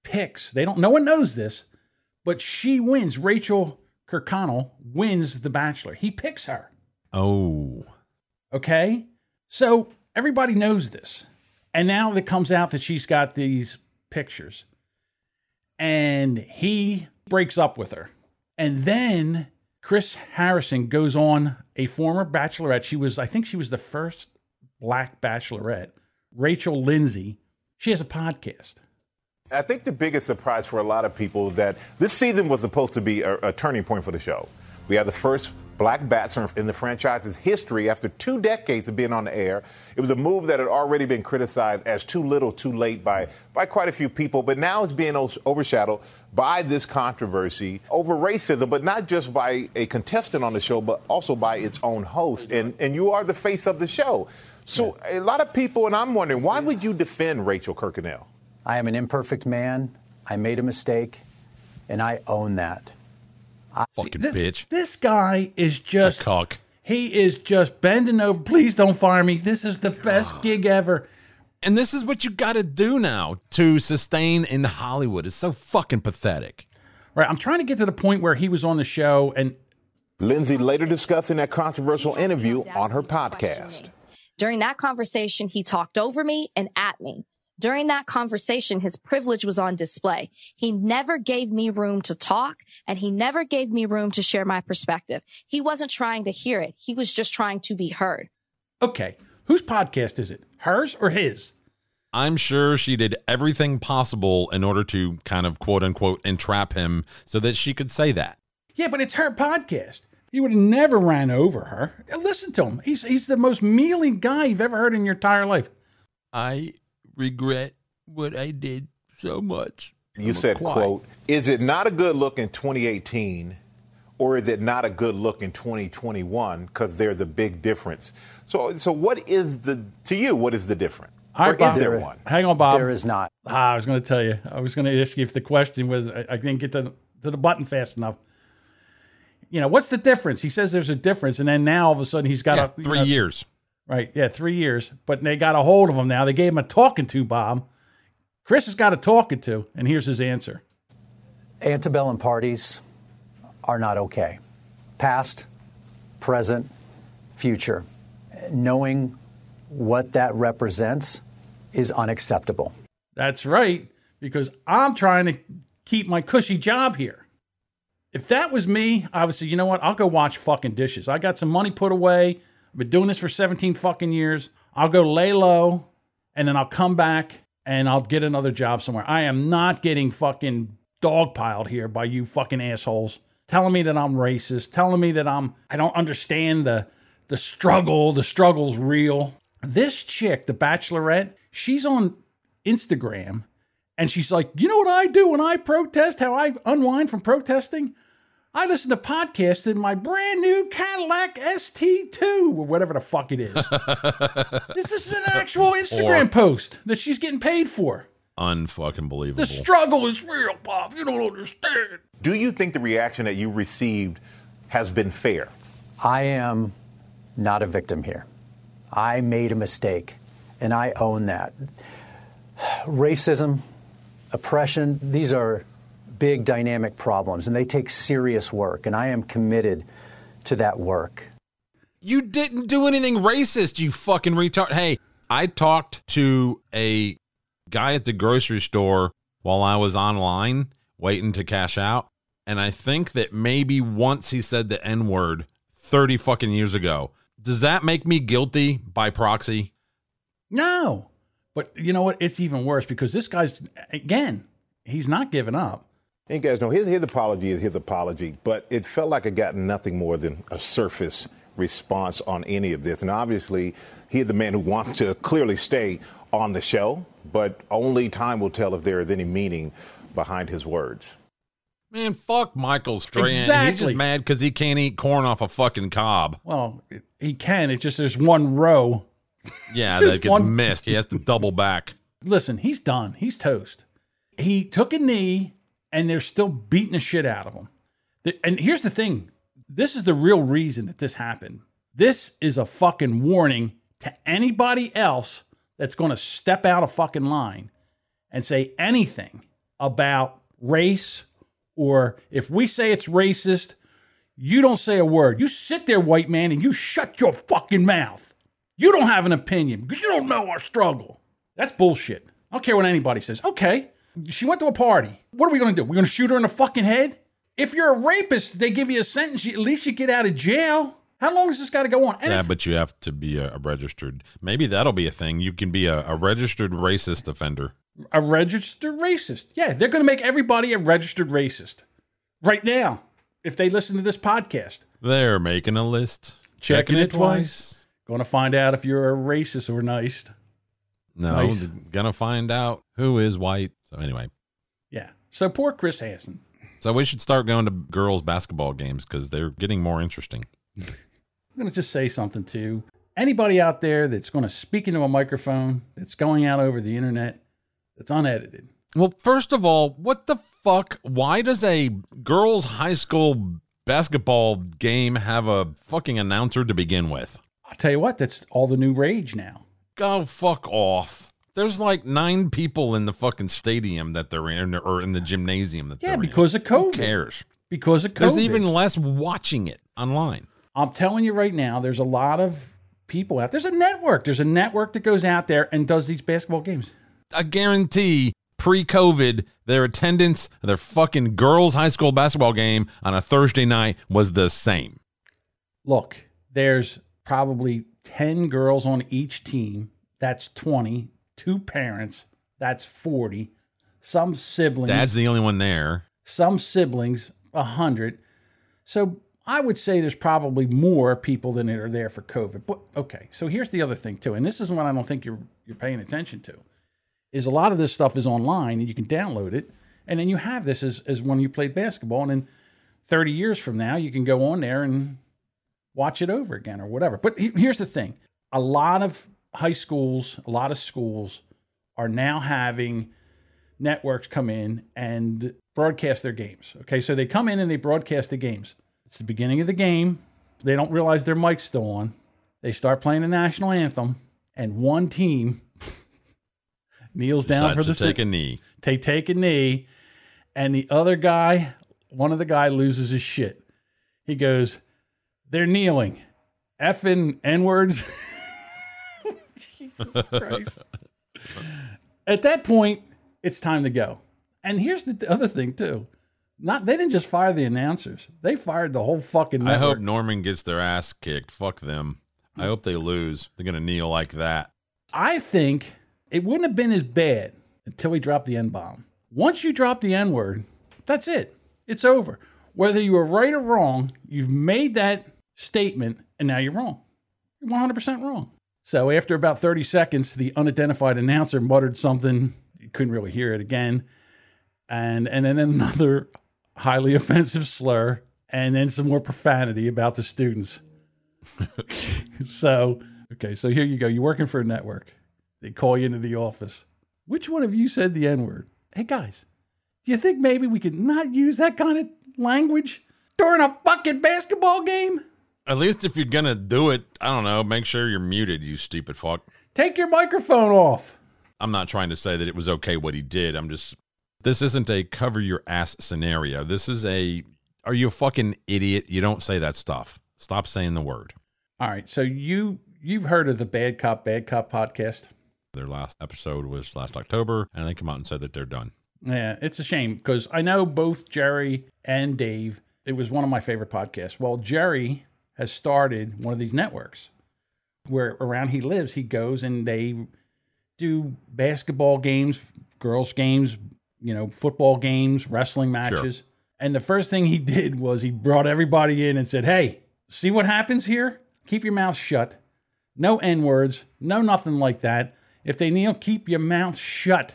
picks, they don't no one knows this, but she wins. Rachel Kirkconnell wins The Bachelor. He picks her. Oh, Okay? So everybody knows this. And now it comes out that she's got these pictures. And he breaks up with her. And then Chris Harrison goes on a former bachelorette. She was, I think she was the first black bachelorette, Rachel Lindsay. She has a podcast. I think the biggest surprise for a lot of people that this season was supposed to be a, a turning point for the show. We had the first black Bachelor in the franchise's history after two decades of being on the air. It was a move that had already been criticized as too little, too late by, by quite a few people, but now it's being overshadowed by this controversy over racism, but not just by a contestant on the show, but also by its own host. And, and you are the face of the show. So a lot of people, and I'm wondering, why would you defend Rachel Kirkconnell? I am an imperfect man. I made a mistake, and I own that. I- Fucking this, bitch. This guy is just A cock. He is just bending over. Please don't fire me. This is the best gig ever. And this is what you got to do now to sustain in Hollywood. It's so fucking pathetic. Right. I'm trying to get to the point where he was on the show and Lindsay later discussing that controversial interview on her podcast. During that conversation, he talked over me and at me. During that conversation, his privilege was on display. He never gave me room to talk and he never gave me room to share my perspective. He wasn't trying to hear it. He was just trying to be heard. okay, whose podcast is it? Hers or his? I'm sure she did everything possible in order to kind of quote unquote entrap him so that she could say that. Yeah, but it's her podcast. You would have never ran over her. Listen to him. He's he's the most mealy guy you've ever heard in your entire life. I regret what I did so much. You I'm said, quiet. quote, is it not a good look in 2018 or is it not a good look in 2021 because there's a big difference? So, so what is the, to you, what is the difference? All or Bob. is there one? Hang on, Bob. There is not. Ah, I was going to tell you. I was going to ask you if the question was. I, I didn't get to, to the button fast enough. You know, what's the difference? He says there's a difference, and then now all of a sudden he's got Yeah, a you three know, years. Right. Yeah, three years. But they got a hold of him now. They gave him a talking to, Bob. Chris has got a talking to, and here's his answer. Antebellum parties are not okay. Past, present, future. Knowing what that represents is unacceptable. That's right, because I'm trying to keep my cushy job here. If that was me, I would say, you know what? I'll go watch fucking dishes. I got some money put away. Been doing this for 17 fucking years. I'll go lay low and then I'll come back and I'll get another job somewhere. I am not getting fucking dogpiled here by you fucking assholes telling me that I'm racist, telling me that I'm I don't understand the the struggle, the struggle's real. This chick, the bachelorette, she's on Instagram and she's like, "You know what I do when I protest? How I unwind from protesting? I listen to podcasts in my brand new Cadillac ST2 or whatever the fuck it is. this is an actual Instagram Or- post that she's getting paid for. Unfucking believable. The struggle is real, Bob. You don't understand. Do you think the reaction that you received has been fair? I am not a victim here. I made a mistake, and I own that. Racism, oppression, these are big dynamic problems, and they take serious work, and I am committed to that work. You didn't do anything racist, you fucking retard. Hey, I talked to a guy at the grocery store while I was online waiting to cash out. And I think that maybe once he said the N word 30 fucking years ago. Does that make me guilty by proxy? No. But you know what? It's even worse because this guy's, again, he's not giving up. And you guys know his, his apology is his apology, but it felt like it got nothing more than a surface response on any of this. And obviously, he's the man who wants to clearly stay on the show, but only time will tell if there is any meaning behind his words. Man, fuck Michael Strahan. He's Exactly. just mad because he can't eat corn off a fucking cob. Well, he can. It's just there's one row. Yeah, There's that gets one- missed. He has to double back. Listen, he's done. He's toast. He took a knee, and they're still beating the shit out of them. And here's the thing this is the real reason that this happened. This is a fucking warning to anybody else that's going to step out of fucking line and say anything about race or if we say it's racist, you don't say a word. You sit there, white man, and you shut your fucking mouth. You don't have an opinion because you don't know our struggle. That's bullshit. I don't care what anybody says. Okay, she went to a party. What are we going to do? We're going to shoot her in the fucking head? If you're a rapist, they give you a sentence. you- At least you get out of jail. How long does this got to go on? And Yeah, but you have to be a, a registered. Maybe that'll be a thing. You can be a, a registered racist offender. a registered racist. Yeah, they're going to make everybody a registered racist right now if they listen to this podcast. They're making a list. Checking it twice. Going to find out if you're a racist or nice. No, Nice. gonna find out who is white. So anyway, Yeah. So poor Chris Hansen. so we should start going to girls basketball games because they're getting more interesting. I'm going to just say something to anybody out there that's going to speak into a microphone that's going out over the internet that's unedited. Well, first of all, what the fuck? Why does a girls' high school basketball game have a fucking announcer to begin with? I'll tell you what, that's all the new rage now. Go fuck off. There's like nine people in the fucking stadium that they're in, or in the gymnasium that Yeah, because in. of COVID. Who cares? Because of COVID. There's even less watching it online. I'm telling you right now, there's a lot of people out. There's a network. There's a network that goes out there and does these basketball games. I guarantee pre-COVID, their attendance, their fucking girls' high school basketball game on a Thursday night was the same. Look, there's probably 10 girls on each team. That's 20. Two parents. That's 40. Some siblings. Dad's the only one there. some siblings, 100. So I would say there's probably more people than are there for COVID. But okay, so here's the other thing too, and this is what I don't think you're you're paying attention to, is a lot of this stuff is online and you can download it, and then you have this as as when you played basketball, and then 30 years from now you can go on there and watch it over again or whatever. But he- here's the thing: a lot of high schools, a lot of schools are now having networks come in and broadcast their games. Okay, so they come in and they broadcast the games. It's the beginning of the game. They don't realize their mic's still on. They start playing the national anthem, and one team kneels down for the take si- a knee. They take a knee, and the other guy, one of the guy, loses his shit. He goes, "They're kneeling, effing n words." Jesus Christ. At that point, it's time to go. And here's the other thing too. Not they didn't just fire the announcers. They fired the whole fucking I hope Norman gets their ass kicked. Fuck them. I hmm. hope they lose. They're gonna kneel like that. I think it wouldn't have been as bad until he dropped the N bomb. Once you drop the N word, that's it. It's over. Whether you were right or wrong, you've made that statement and now you're wrong. You're 100% wrong. So after about 30 seconds, the unidentified announcer muttered something. You couldn't really hear it again. And, and then another highly offensive slur and then some more profanity about the students. so, okay, so here you go. You're working for a network. They call you into the office. Which one of you said the N word? Hey, guys, do you think maybe we could not use that kind of language during a fucking basketball game? At least if you're gonna do it, I don't know. Make sure you're muted. You stupid fuck. Take your microphone off. I'm not trying to say that it was okay what he did. I'm just. This isn't a cover your ass scenario. This is a. Are you a fucking idiot? You don't say that stuff. Stop saying the word. All right, so you you've heard of the Bad Cop Bad Cop podcast? Their last episode was last October, and they come out and said that they're done. Yeah, it's a shame because I know both Jerry and Dave. It was one of my favorite podcasts. Well, Jerry has started one of these networks where around he lives, he goes and they do basketball games, girls' games, you know, football games, wrestling matches. And the first thing he did was he brought everybody in and said, Hey, see what happens here? Keep your mouth shut. No N words, no nothing like that. If they kneel, keep your mouth shut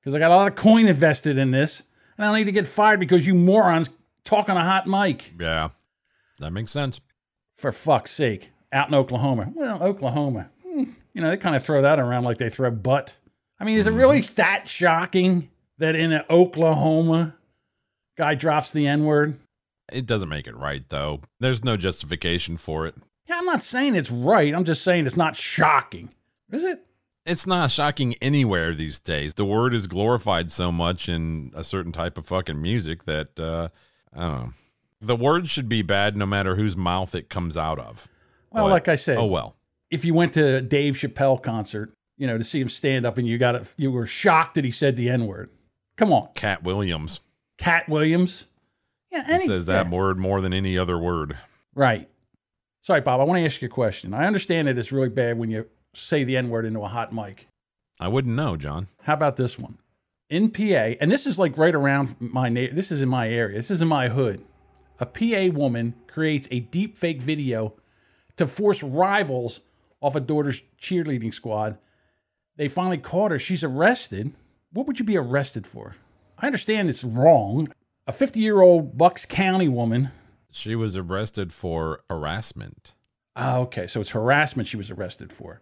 because I got a lot of coin invested in this, and I don't need to get fired because you morons talk on a hot mic. Yeah, that makes sense. For fuck's sake, out in Oklahoma. Well, Oklahoma, hmm, you know, they kind of throw that around like they throw butt. I mean, is it really that shocking that in Oklahoma guy drops the N word? It doesn't make it right though. There's no justification for it. Yeah, I'm not saying it's right. I'm just saying it's not shocking. Is it? It's not shocking anywhere these days. The word is glorified so much in a certain type of fucking music that uh I don't know. The word should be bad no matter whose mouth it comes out of. Well, But- like I said, Oh well. if you went to a Dave Chappelle concert, you know, to see him stand up and you got it, you were shocked that he said the N word. Come on, Katt Williams Katt Williams. Yeah, he says that yeah. word more than any other word. Right. Sorry, Bob. I want to ask you a question. I understand that it's really bad when you say the N word into a hot mic. I wouldn't know, John. How about this one? NPA, and this is like right around my na- this is in my area. This is in my hood. A PA woman creates a deep fake video to force rivals off a daughter's cheerleading squad. They finally caught her. She's arrested. What would you be arrested for? I understand it's wrong. A 50 year old Bucks County woman. She was arrested for harassment. Ah, okay, so it's harassment she was arrested for.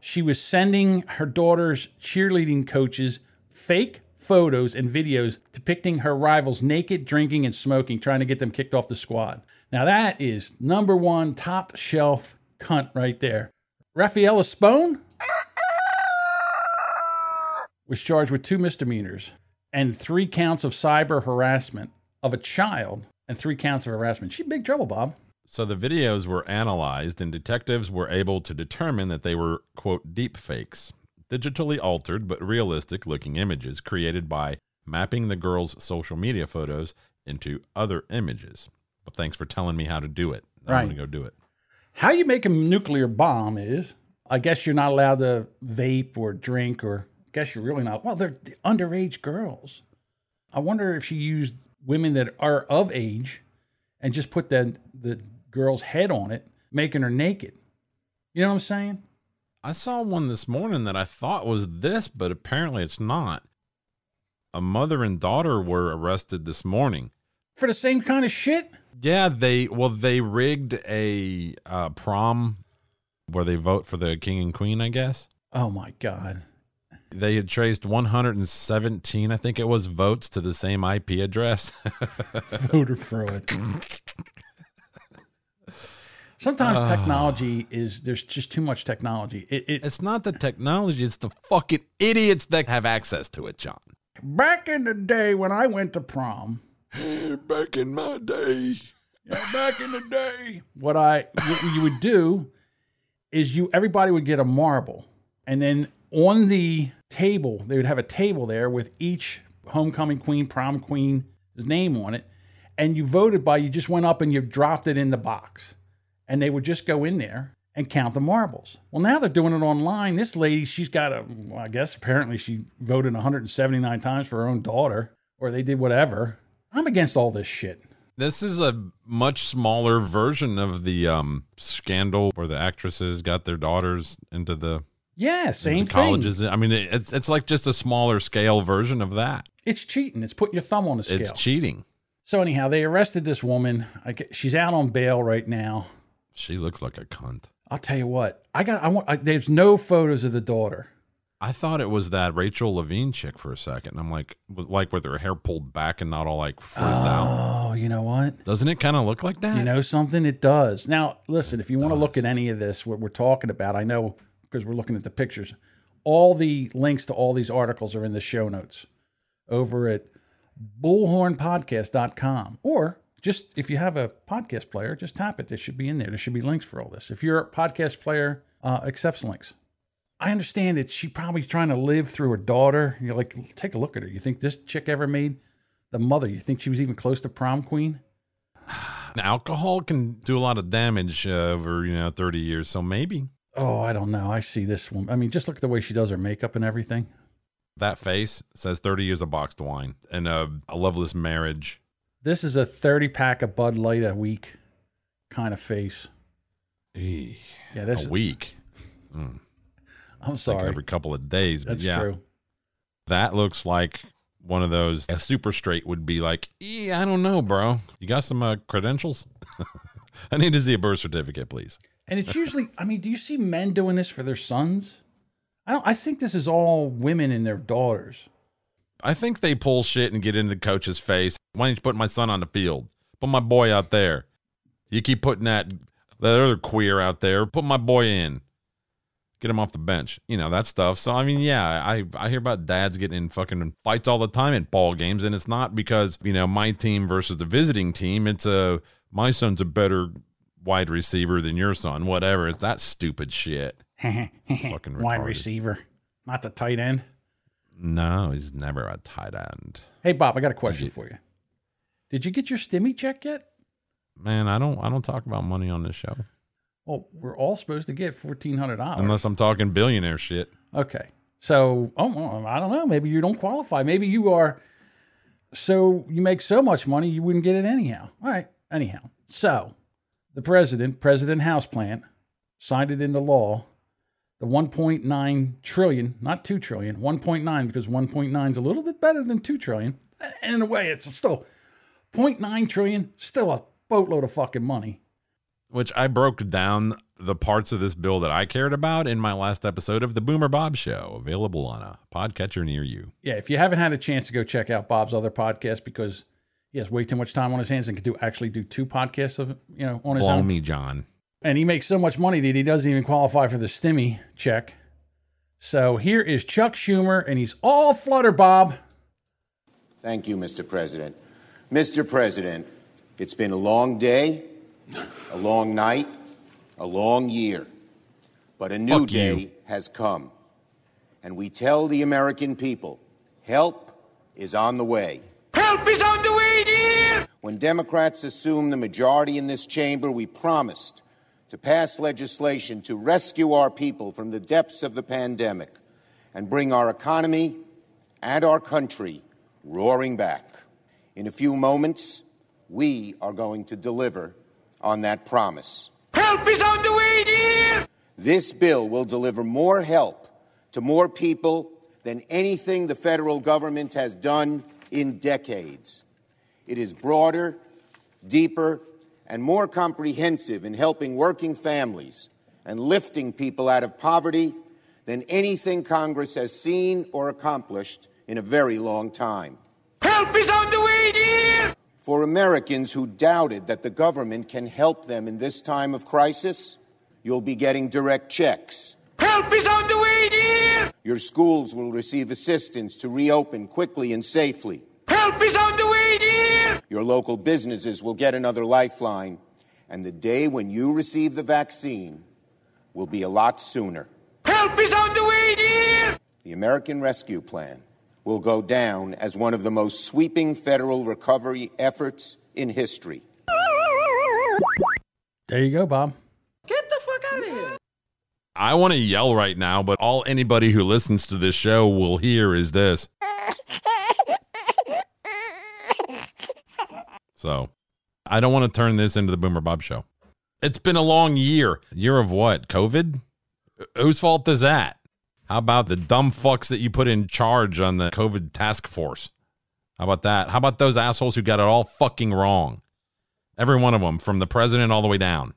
She was sending her daughter's cheerleading coaches fake photos and videos depicting her rivals naked, drinking, and smoking, trying to get them kicked off the squad. Now, that is number one top shelf cunt right there. Rafaela Spone was charged with two misdemeanors and three counts of cyber harassment of a child and three counts of harassment. She big trouble, Bob. So the videos were analyzed, and detectives were able to determine that they were, quote, deep fakes, digitally altered but realistic looking images created by mapping the girl's social media photos into other images. But thanks for telling me how to do it. I'm Right. going to go do it. How you make a nuclear bomb is, I guess you're not allowed to vape or drink, or I guess you're really not. Well, they're the underage girls. I wonder if she used women that are of age and just put the the girl's head on it, making her naked. You know what I'm saying? I saw one this morning that I thought was this, but apparently it's not. A mother and daughter were arrested this morning. For the same kind of shit? Yeah, they well they rigged a uh, prom where they vote for the king and queen, I guess. Oh my God. They had traced 117, I think it was, votes to the same IP address. Voter fraud. Sometimes ah. technology is there's just too much technology. It, it, it's not the technology, it's the fucking idiots that have access to it, John. back in the day when I went to prom, Back in my day. Yeah, back in the day. What I what you would do is you everybody would get a marble, and then on the table they would have a table there with each homecoming queen, prom queen's name on it, and you voted by you just went up and you dropped it in the box, and they would just go in there and count the marbles. Well, now they're doing it online. This lady, she's got a, well, I guess apparently she voted 179 times for her own daughter, or they did whatever. I'm against all this shit. This is a much smaller version of the um, scandal where the actresses got their daughters into the, Yeah, same the thing. colleges. I mean, it's it's like just a smaller scale version of that. It's cheating. It's putting your thumb on the scale. It's cheating. so anyhow, they arrested this woman. She's out on bail right now. She looks like a cunt. I'll tell you what. I got. I want. I, there's no photos of the daughter. I thought it was that Rachel Levine chick for a second. And I'm like, like with her hair pulled back and not all like frizzed out. Oh, you know what? Doesn't it kind of look like that? You know something? It does. Now, listen. If you want to look at any of this, what we're talking about, I know because we're looking at the pictures. All the links to all these articles are in the show notes over at bullhornpodcast.com or just if you have a podcast player, just tap it. There should be in there. There should be links for all this. If your podcast player uh, accepts links, I understand that she probably trying to live through her daughter. You're like, take a look at her. You think this chick ever made the mother? You think she was even close to prom queen? Alcohol can do a lot of damage uh, over you know 30 years, so maybe Oh, I don't know. I see this one. I mean, just look at the way she does her makeup and everything. that face says 30 years of boxed wine and a, a loveless marriage. This is a 30 pack of Bud Light a week kind of face. Eeh, Yeah, this a week. Mm, I'm like sorry. every couple of days, but That's yeah, true. that looks like one of those. A super straight would be like, "Eh, I don't know, bro. You got some uh, credentials? I need to see a birth certificate, please. And it's usually, I mean, do you see men doing this for their sons? I don't. I think this is all women and their daughters. I think they pull shit and get into the coach's face. Why don't you put my son on the field? Put my boy out there. You keep putting that that other queer out there. Put my boy in. Get him off the bench. You know that stuff. So I mean, yeah, I I hear about dads getting in fucking fights all the time at ball games, and it's not because you know my team versus the visiting team. It's a my son's a better wide receiver than your son. Whatever. It's that stupid shit. Fucking Wide receiver, not the tight end. No, he's never a tight end. Hey, Bob, I got a question you- for you. Did you get your stimmy check yet? Man, I don't I don't talk about money on this show. Well, we're all supposed to get fourteen hundred dollars. Unless I'm talking billionaire shit. Okay. So, oh, I don't know. Maybe you don't qualify. Maybe you are So you make so much money, you wouldn't get it anyhow. All right. Anyhow, so the president, President House Plant, signed it into law. The 1.9 trillion, not 2 trillion, 1.9 because 1.9 is a little bit better than 2 trillion. And in a way, it's still 0.9 trillion, still a boatload of fucking money. Which I broke down the parts of this bill that I cared about in my last episode of the Boomer Bob Show, available on a podcatcher near you. Yeah, if you haven't had a chance to go check out Bob's other podcast because he has way too much time on his hands and can do actually do two podcasts of you know on his Blow own. me, John. And he makes so much money that he doesn't even qualify for the stimmy check. So here is Chuck Schumer, and he's all flutter, Bob. Thank you, Mr. President. Mr. President, it's been a long day, a long night, a long year, but a new Fuck you. day has come. And we tell the American people help is on the way. Help is on the way, dear! When Democrats assumed the majority in this chamber, we promised to pass legislation to rescue our people from the depths of the pandemic and bring our economy and our country roaring back. In a few moments, we are going to deliver on that promise. Help is on the way, dear! This bill will deliver more help to more people than anything the federal government has done in decades. It is broader, deeper, and more comprehensive in helping working families and lifting people out of poverty than anything Congress has seen or accomplished in a very long time. Help is on the! For Americans who doubted that the government can help them in this time of crisis, you'll be getting direct checks. Help is on the way, dear! Your schools will receive assistance to reopen quickly and safely. Help is on the way, dear! Your local businesses will get another lifeline. And the day when you receive the vaccine will be a lot sooner. Help is on the way, dear! The American Rescue Plan will go down as one of the most sweeping federal recovery efforts in history. There you go, Bob. Get the fuck out of here! I want to yell right now, but all anybody who listens to this show will hear is this. So I don't want to turn this into the Boomer Bob show. It's been a long year. Year of what? COVID? Whose fault is that? How about the dumb fucks that you put in charge on the COVID task force? How about that? How about those assholes who got it all fucking wrong? Every one of them, from the president all the way down.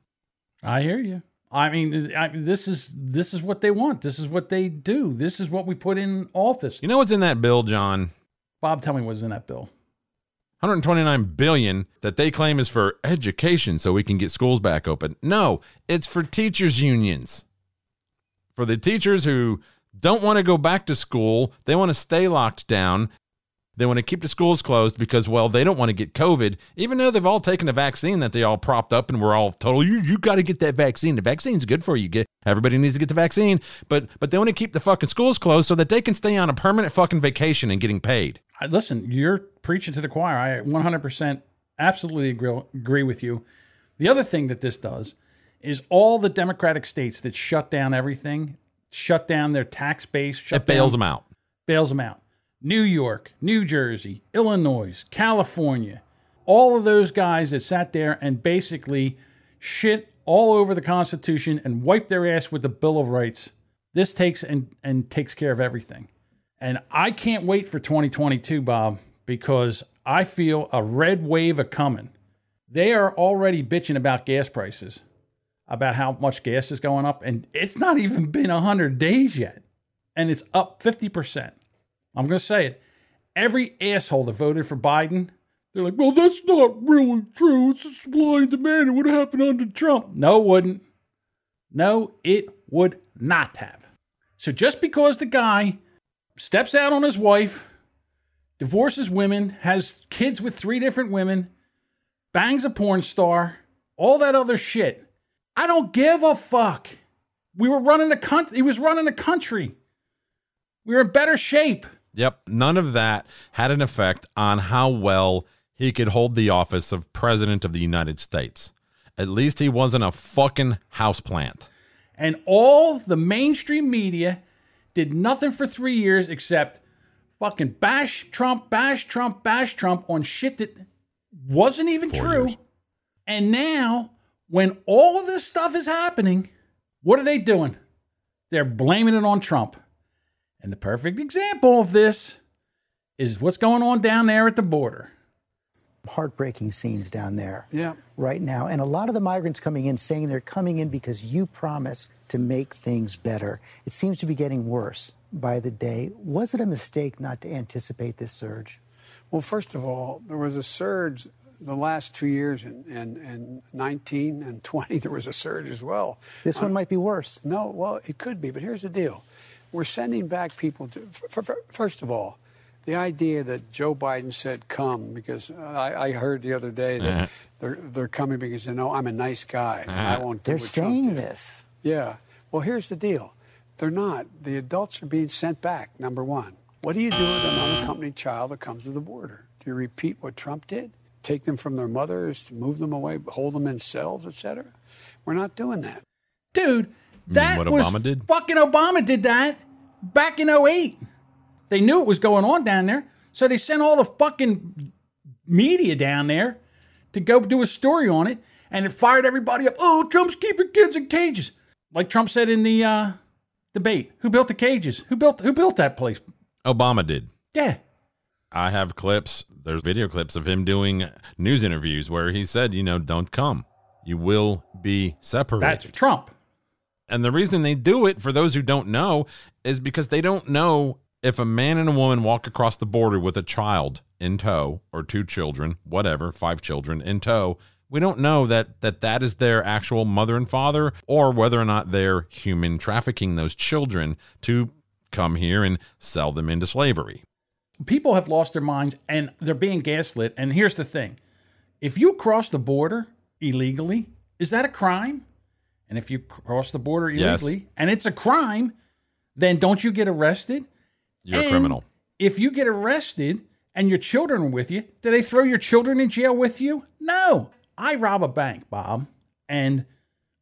I hear you. I mean, I, this is this is what they want. This is what they do. This is what we put in office. You know what's in that bill, John? Bob, tell me what's in that bill. 129 billion that they claim is for education so we can get schools back open. No, it's for teachers unions. For the teachers who don't want to go back to school, they want to stay locked down. They want to keep the schools closed because, well, they don't want to get COVID, even though they've all taken the vaccine that they all propped up and we're all told, you, you got to get that vaccine. The vaccine's good for you. Get Everybody needs to get the vaccine. But, but they want to keep the fucking schools closed so that they can stay on a permanent fucking vacation and getting paid. Listen, you're preaching to the choir. I 100% absolutely agree, agree with you. The other thing that this does is all the Democratic states that shut down everything, shut down their tax base, shut It bails down- them out. bails them out. New York, New Jersey, Illinois, California, all of those guys that sat there and basically shit all over the Constitution and wiped their ass with the Bill of Rights. This takes and, and takes care of everything. And I can't wait for 2022, Bob, because I feel a red wave a coming. They are already bitching about gas prices, about how much gas is going up, and it's not even been 100 days yet. And it's up 50%. I'm going to say it. Every asshole that voted for Biden, they're like, well, that's not really true. It's a supply and demand. It would have happened under Trump. No, it wouldn't. No, it would not have. So just because the guy steps out on his wife, divorces women, has kids with three different women, bangs a porn star, all that other shit, I don't give a fuck. We were running the country. He was running the country. We were in better shape. Yep. None of that had an effect on how well he could hold the office of President of the United States. At least he wasn't a fucking houseplant. And all the mainstream media did nothing for three years except fucking bash Trump, bash Trump, bash Trump on shit that wasn't even Four true. years. And now, when all of this stuff is happening, what are they doing? They're blaming it on Trump. And the perfect example of this is what's going on down there at the border. heartbreaking scenes down there Yeah. right now. And a lot of the migrants coming in saying they're coming in because you promised to make things better. It seems to be getting worse by the day. Was it a mistake not to anticipate this surge? Well, first of all, there was a surge the last two years, in, in, in 19 and 20, there was a surge as well. This one might be worse. No, well, it could be, but here's the deal. We're sending back people to, f- f- first of all, the idea that Joe Biden said come, because I, I heard the other day that Uh-huh. they're, they're coming because they know I'm a nice guy. and I won't do They're what saying did. this. Yeah. Well, here's the deal. They're not. The adults are being sent back, number one. What do you do with an unaccompanied child that comes to the border? Do you repeat what Trump did? Take them from their mothers, move them away, hold them in cells, etc.? We're not doing that. Dude, that what was Obama did? fucking Obama did that back in 08. They knew it was going on down there, so they sent all the fucking media down there to go do a story on it, and it fired everybody up. Oh, Trump's keeping kids in cages, like Trump said in the uh, debate. Who built the cages? Who built Who built that place? Obama did. Yeah, I have clips. There's video clips of him doing news interviews where he said, you know, don't come. You will be separated. that's Trump. And the reason they do it, for those who don't know, is because they don't know if a man and a woman walk across the border with a child in tow, or two children, whatever, five children in tow. We don't know that that that is their actual mother and father, or whether or not they're human trafficking those children to come here and sell them into slavery. People have lost their minds and they're being gaslit. And here's the thing if you cross the border illegally, is that a crime? And if you cross the border Yes. illegally and it's a crime, then don't you get arrested? You're a criminal. If you get arrested and your children are with you, do they throw your children in jail with you? No. I rob a bank, Bob, and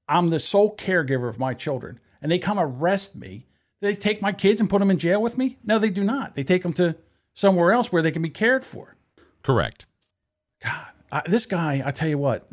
I'm the sole caregiver of my children, and they come arrest me. Do they take my kids and put them in jail with me? No, they do not. They take them to somewhere else where they can be cared for. Correct. I, this guy, I tell you what,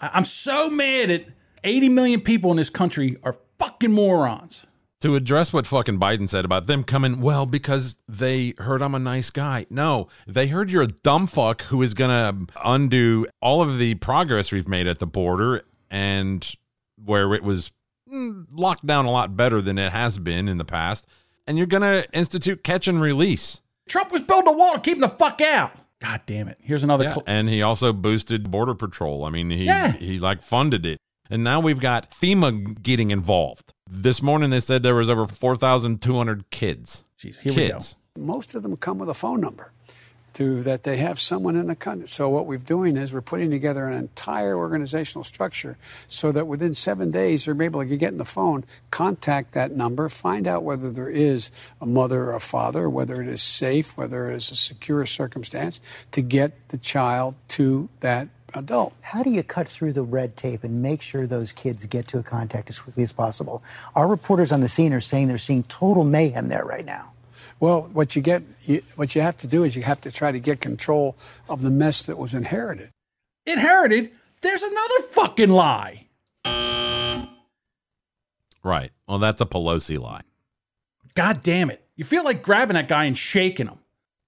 I, I'm so mad at 80 million people in this country are fucking morons. To address what fucking Biden said about them coming, well, because they heard I'm a nice guy. No, they heard you're a dumb fuck who is going to undo all of the progress we've made at the border and where it was mm, locked down a lot better than it has been in the past. And you're going to institute catch and release. Trump was building a wall to keep them the fuck out. God damn it. Here's another Yeah, cl- and he also boosted Border Patrol. I mean, he Yeah. he like funded it. And now we've got FEMA getting involved. This morning they said there was over 4,200 kids. Jeez, here we go. kids. Most of them come with a phone number to that they have someone in the country. So what we're doing is we're putting together an entire organizational structure so that within seven days they're able to get in the phone, contact that number, find out whether there is a mother or a father, whether it is safe, whether it is a secure circumstance to get the child to that adult. How do you cut through the red tape and make sure those kids get to a contact as quickly as possible? Our reporters on the scene are saying they're seeing total mayhem there right now. Well, what you get, you, what you have to do is you have to try to get control of the mess that was inherited. Inherited? There's another fucking lie. Right. Well, that's a Pelosi lie. God damn it. You feel like grabbing that guy and shaking him.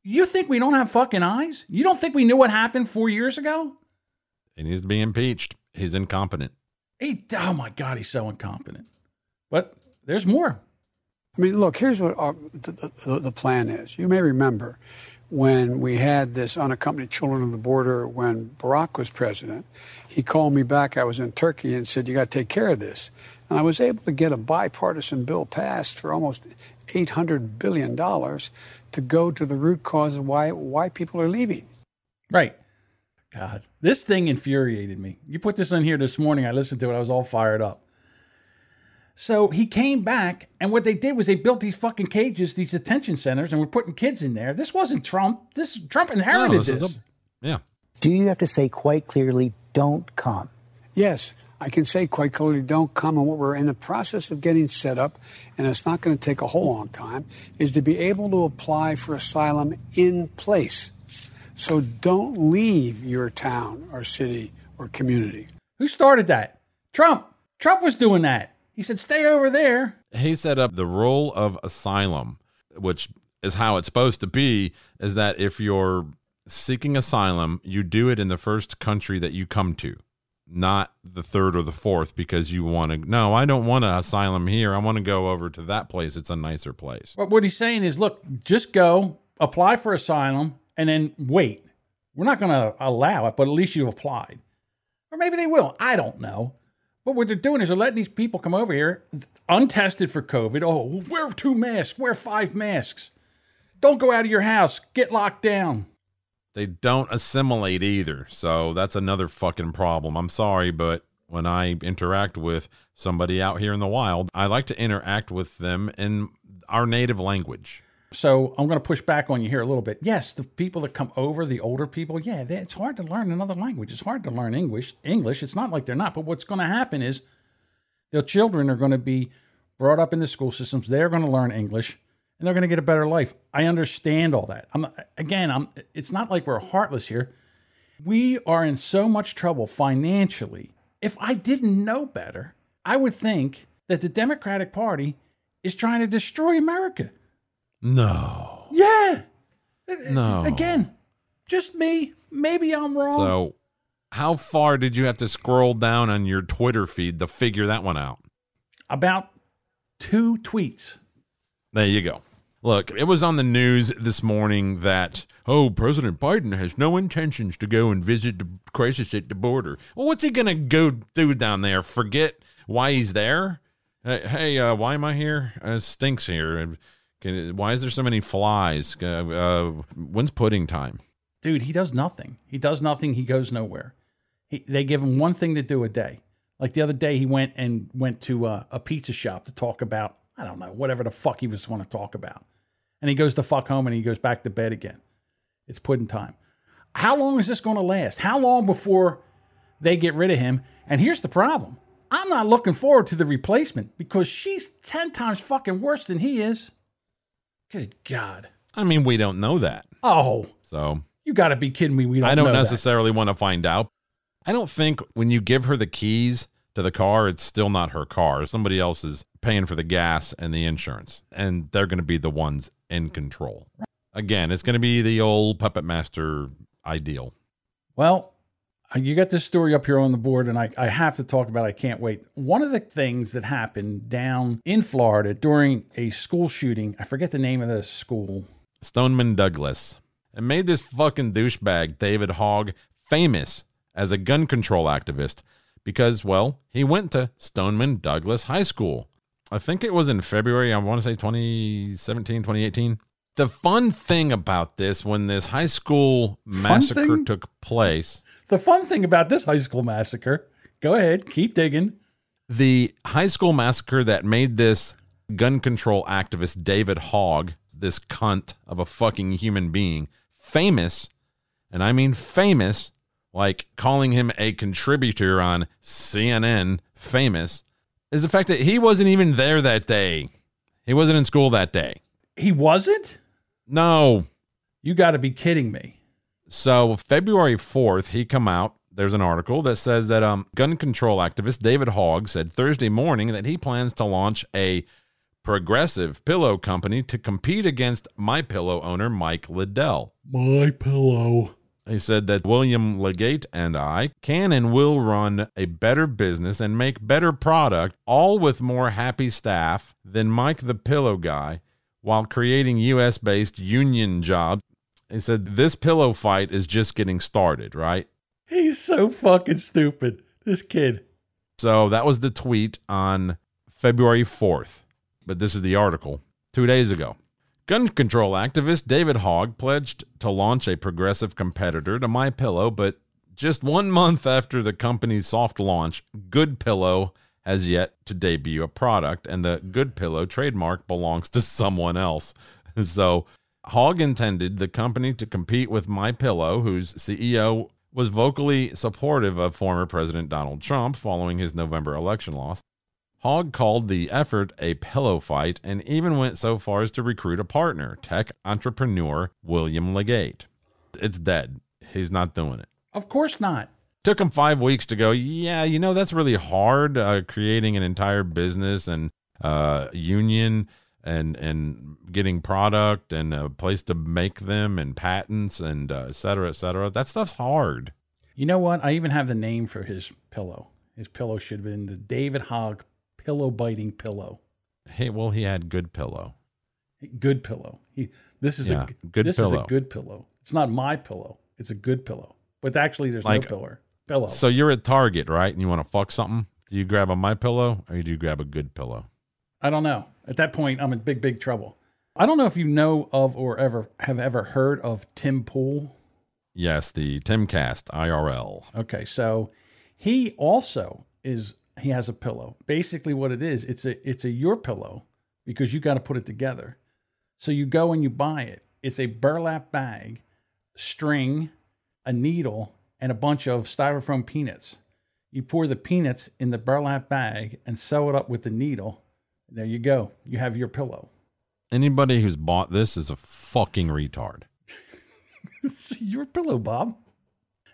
You think we don't have fucking eyes? You don't think we knew what happened four years ago? He needs to be impeached. He's incompetent. He, oh my God, he's so incompetent. But there's more. I mean, look, here's what our, the, the, the plan is. You may remember when we had this unaccompanied children on the border when Barack was president, he called me back. I was in Turkey and said, You got to take care of this. And I was able to get a bipartisan bill passed for almost $800 billion to go to the root cause of why, why people are leaving. Right. God, this thing infuriated me. You put this in here this morning. I listened to it. I was all fired up. So he came back, and what they did was they built these fucking cages, these detention centers, and we're putting kids in there. This wasn't Trump. This Trump inherited this this. a- yeah. Do you have to say quite clearly, don't come? Yes, I can say quite clearly, don't come. And what we're in the process of getting set up, and it's not going to take a whole long time, is to be able to apply for asylum in place. So don't leave your town or city or community. Who started that? Trump. Trump was doing that. He said, stay over there. He set up the rule of asylum, which is how it's supposed to be, is that if you're seeking asylum, you do it in the first country that you come to, not the third or the fourth because you want to. No, I don't want an asylum here. I want to go over to that place. It's a nicer place. But what he's saying is, look, just go apply for asylum and then wait. We're not going to allow it, but at least you've applied. Or maybe they will. I don't know. What they're doing is they're letting these people come over here untested for COVID. Oh, wear two masks, wear five masks. Don't go out of your house, get locked down. They don't assimilate either. So that's another fucking problem. I'm sorry, but when I interact with somebody out here in the wild, I like to interact with them in our native language. So I'm going to push back on you here a little bit. Yes, the people that come over, the older people, yeah, they, it's hard to learn another language. It's hard to learn English. English. It's not like they're not. But what's going to happen is their children are going to be brought up in the school systems. They're going to learn English, and they're going to get a better life. I understand all that. I'm again. I'm. It's not like we're heartless here. We are in so much trouble financially. If I didn't know better, I would think that the Democratic Party is trying to destroy America. No. Yeah. No. Again, just me. Maybe I'm wrong. So, how far did you have to scroll down on your Twitter feed to figure that one out? About two tweets. There you go. Look, it was on the news this morning that, oh, President Biden has no intentions to go and visit the crisis at the border. Well, what's he going to go do down there? Forget why he's there? Hey, hey uh, why am I here? Uh, stinks here. Can, why is there so many flies? Uh, uh, when's pudding time? Dude, he does nothing. He does nothing. He goes nowhere. He, they give him one thing to do a day. Like the other day, he went and went to uh, a pizza shop to talk about, I don't know, whatever the fuck he was going to talk about. And he goes to fuck home and he goes back to bed again. It's pudding time. How long is this going to last? How long before they get rid of him? And here's the problem I'm not looking forward to the replacement because she's 10 times fucking worse than he is. Good God. I mean, we don't know that. Oh, So you got to be kidding me. We don't I don't that. necessarily want to find out. I don't think when you give her the keys to the car, it's still not her car. Somebody else is paying for the gas and the insurance, and they're going to be the ones in control. Again, it's going to be the old puppet master ideal. Well, you got this story up here on the board, and I, I have to talk about it. I can't wait. One of the things that happened down in Florida during a school shooting, I forget the name of the school. Stoneman Douglas. It made this fucking douchebag, David Hogg, famous as a gun control activist because, well, he went to Stoneman Douglas High School. I think it was in February, I want to say 2017, 2018. The fun thing about this, when this high school massacre took place, The fun thing about this high school massacre, go ahead, keep digging. the high school massacre that made this gun control activist David Hogg, this cunt of a fucking human being, famous, and I mean famous, like calling him a contributor on CNN, famous, is the fact that he wasn't even there that day. He wasn't in school that day. He wasn't? No. You got to be kidding me. So February 4th, he come out. There's an article that says that um, gun control activist David Hogg said Thursday morning that he plans to launch a progressive pillow company to compete against My Pillow owner Mike Lindell. My pillow. He said that William Legate and I can and will run a better business and make better product, all with more happy staff than Mike the Pillow Guy, while creating US based union jobs. He said this pillow fight is just getting started, right? He's so fucking stupid. This kid. So that was the tweet on February 4th. But this is the article two days ago. Gun control activist David Hogg pledged to launch a progressive competitor to My Pillow, but just one month after the company's soft launch, Good Pillow has yet to debut a product, and the Good Pillow trademark belongs to someone else. So Hogg intended the company to compete with My Pillow, whose CEO was vocally supportive of former President Donald Trump following his November election loss. Hogg called the effort a pillow fight and even went so far as to recruit a partner, tech entrepreneur William Legate. It's dead. He's not doing it. Of course not. Took him five weeks to go, yeah, you know, that's really hard uh, creating an entire business and uh, union and and getting product and a place to make them and patents and uh, et cetera, et cetera. That stuff's hard. You know what? I even have the name for his pillow. His pillow should have been the David Hogg pillow biting pillow. Hey, well, he had good pillow. Good pillow. He this is Yeah, a good pillow. this is a good pillow. It's not my pillow. It's a good pillow. But actually, there's Like- no pillar. Pillow. So you're at Target, right? And you want to fuck something? Do you grab a my pillow or do you grab a good pillow? I don't know. At that point, I'm in big, big trouble. I don't know if you know of or ever have ever heard of Tim Pool. Yes, the Timcast IRL. Okay, so he also is he has a pillow. Basically, what it is, it's a it's a your pillow because you got to put it together. So you go and you buy it. It's a burlap bag, string, a needle, and a bunch of styrofoam peanuts. You pour the peanuts in the burlap bag and sew it up with the needle. There you go. You have your pillow. Anybody who's bought this is a fucking retard. it's your pillow, Bob.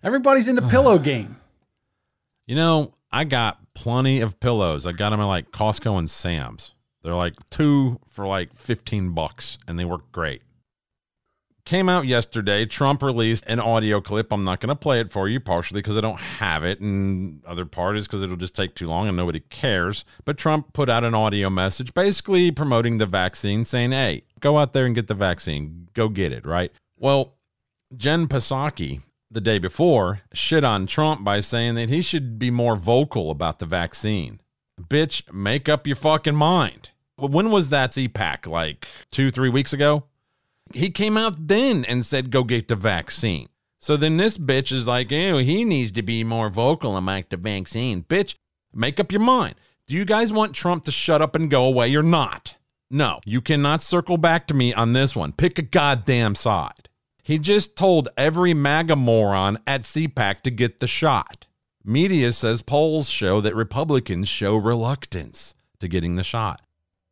Everybody's in the pillow game. You know, I got plenty of pillows. I got them at like Costco and Sam's. They're like two for like 15 bucks and they work great. Came out yesterday. Trump released an audio clip. I'm not going to play it for you, partially because I don't have it, and other part is because it'll just take too long and nobody cares. But Trump put out an audio message basically promoting the vaccine, saying, hey, go out there and get the vaccine. Go get it, right? Well, Jen Psaki the day before shit on Trump by saying that he should be more vocal about the vaccine. Bitch, make up your fucking mind. When was that CPAC? Like two, three weeks ago? He came out then and said, go get the vaccine. So then this bitch is like, ew, he needs to be more vocal about the vaccine. Bitch, make up your mind. Do you guys want Trump to shut up and go away or not? No, you cannot circle back to me on this one. Pick a goddamn side. He just told every MAGA moron at CPAC to get the shot. Media says polls show that Republicans show reluctance to getting the shot.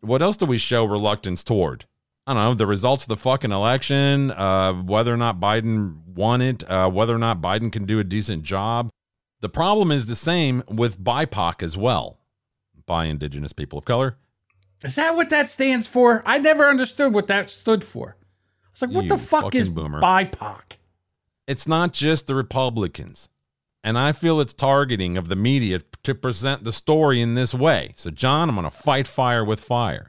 What else do we show reluctance toward? I don't know, the results of the fucking election, uh, whether or not Biden won it, uh, whether or not Biden can do a decent job. The problem is the same with BIPOC as well, by Indigenous People of Color. Is that what that stands for? I never understood what that stood for. It's like, what You the fuck is boomer. BIPOC? It's not just the Republicans. And I feel it's targeting of the media to present the story in this way. So, John, I'm going to fight fire with fire.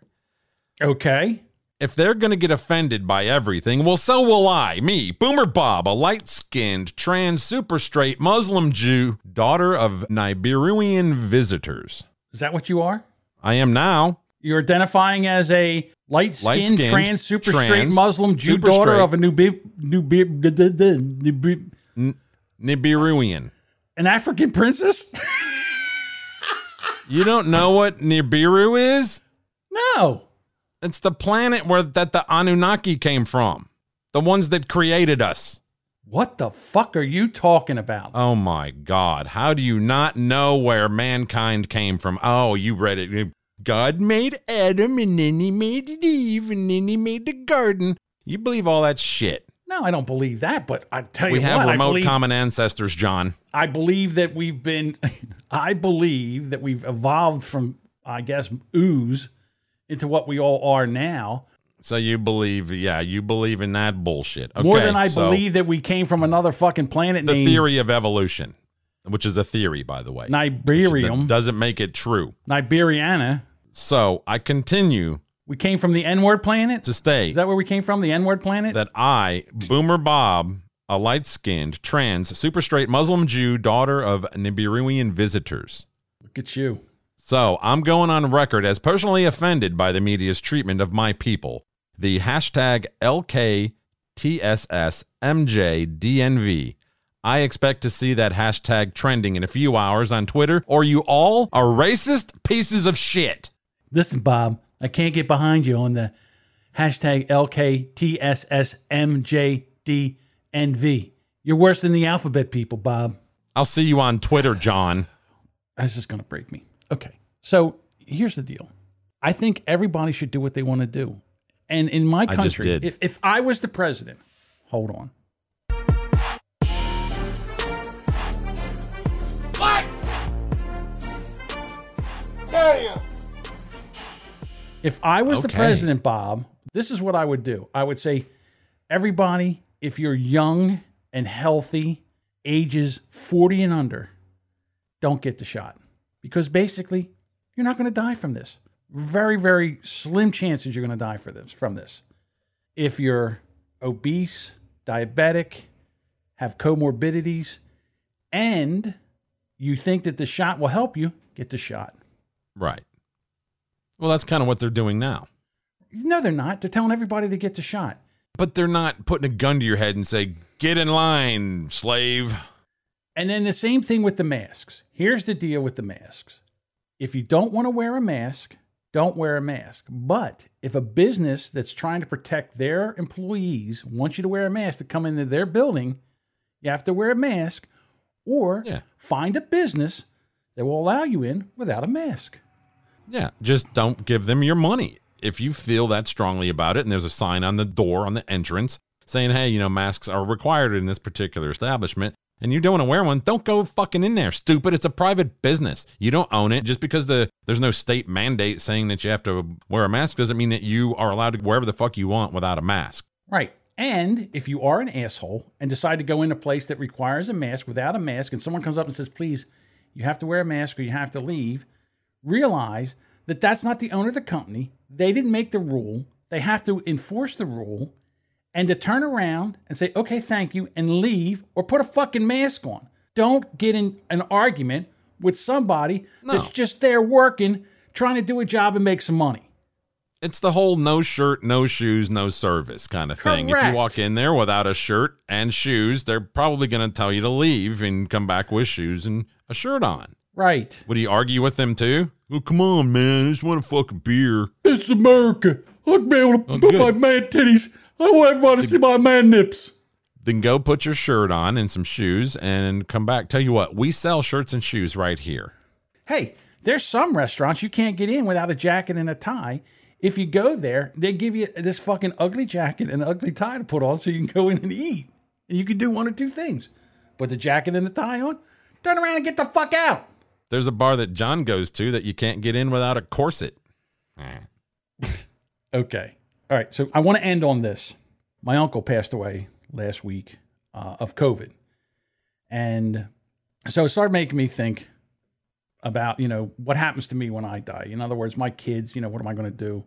Okay. If they're going to get offended by everything, well, so will I. Me, Boomer Bob, a light skinned, trans, super straight Muslim Jew, daughter of Niberian visitors. Is that what you are? I am now. You're identifying as a light skinned, Light-skinned, trans, super straight Muslim Jew daughter straight. of a new, new, new, N- Niberian. an African princess? You don't know what Nibiru is? No. It's the planet where that the Anunnaki came from. The ones that created us. What the fuck are you talking about? Oh my God. How do you not know where mankind came from? Oh, you read it. God made Adam and then he made Eve and then he made the garden. You believe all that shit. No, I don't believe that, but I tell We you we have what, remote believe, common ancestors, John. I believe that we've been, I believe that we've evolved from, I guess, ooze into what we all are now. So you believe, yeah, you believe in that bullshit. More than I so believe that we came from another fucking planet the theory of evolution, which is a theory, by the way. Niberium. Doesn't make it true. Niberiana. So I continue We came from the N word planet? to stay. Is that where we came from? The N word planet? that I, Boomer Bob, a light skinned, trans, super straight Muslim Jew, daughter of Nibirian visitors. Look at you. So I'm going on record as personally offended by the media's treatment of my people. The hashtag LKTSSMJDNV. I expect to see that hashtag trending in a few hours on Twitter, or you all are racist pieces of shit. Listen, Bob, I can't get behind you on the hashtag LKTSSMJDNV. You're worse than the alphabet people, Bob. I'll see you on Twitter, John. That's just going to break me. Okay. So here's the deal I think everybody should do what they want to do. And in my I just country, did. If, if I was the president, hold on. What? Dare you? If I was the Okay. president, Bob, this is what I would do. I would say, everybody, if you're young and healthy, ages 40 and under, don't get the shot. Because basically, you're not going to die from this. Very, very slim chances you're going to die for this from this. If you're obese, diabetic, have comorbidities, and you think that the shot will help you, get the shot. Right. Well, that's kind of what they're doing now. No, they're not. They're telling everybody to get the shot. But they're not putting a gun to your head and say, "Get in line, slave." And then the same thing with the masks. Here's the deal with the masks. If you don't want to wear a mask, don't wear a mask. But if a business that's trying to protect their employees wants you to wear a mask to come into their building, you have to wear a mask or find a business that will allow you in without a mask. Yeah, just don't give them your money. If you feel that strongly about it, and there's a sign on the door on the entrance saying, "Hey, you know, masks are required in this particular establishment," and you don't want to wear one, don't go fucking in there, stupid. It's a private business. You don't own it. Just because the there's no state mandate saying that you have to wear a mask doesn't mean that you are allowed to go wherever the fuck you want without a mask. Right. And if you are an asshole and decide to go in a place that requires a mask without a mask, and someone comes up and says, please, you have to wear a mask or you have to leave, realize that that's not the owner of the company. They didn't make the rule. They have to enforce the rule and to turn around and say, okay, thank you, and leave or put a fucking mask on. Don't get in an argument with somebody that's just there working, trying to do a job and make some money. It's the whole no shirt, no shoes, no service kind of thing. If you walk in there without a shirt and shoes, they're probably going to tell you to leave and come back with shoes and a shirt on. Right. Would he argue with them too? Oh, come on, man. I just want a fucking beer. It's America. I'd be able to Oh, put good. my man titties. I want everybody to see my man nips. Then go put your shirt on and some shoes and come back. Tell you what, we sell shirts and shoes right here. Hey, there's some restaurants you can't get in without a jacket and a tie. If you go there, they give you this fucking ugly jacket and ugly tie to put on so you can go in and eat. And you can do one or two things. Put the jacket and the tie on, turn around and get the fuck out. There's a bar that John goes to that you can't get in without a corset. Okay. All right. So I want to end on this. My uncle passed away last week uh, of COVID. And so it started making me think about, you know, what happens to me when I die. In other words, my kids, you know, what am I going to do?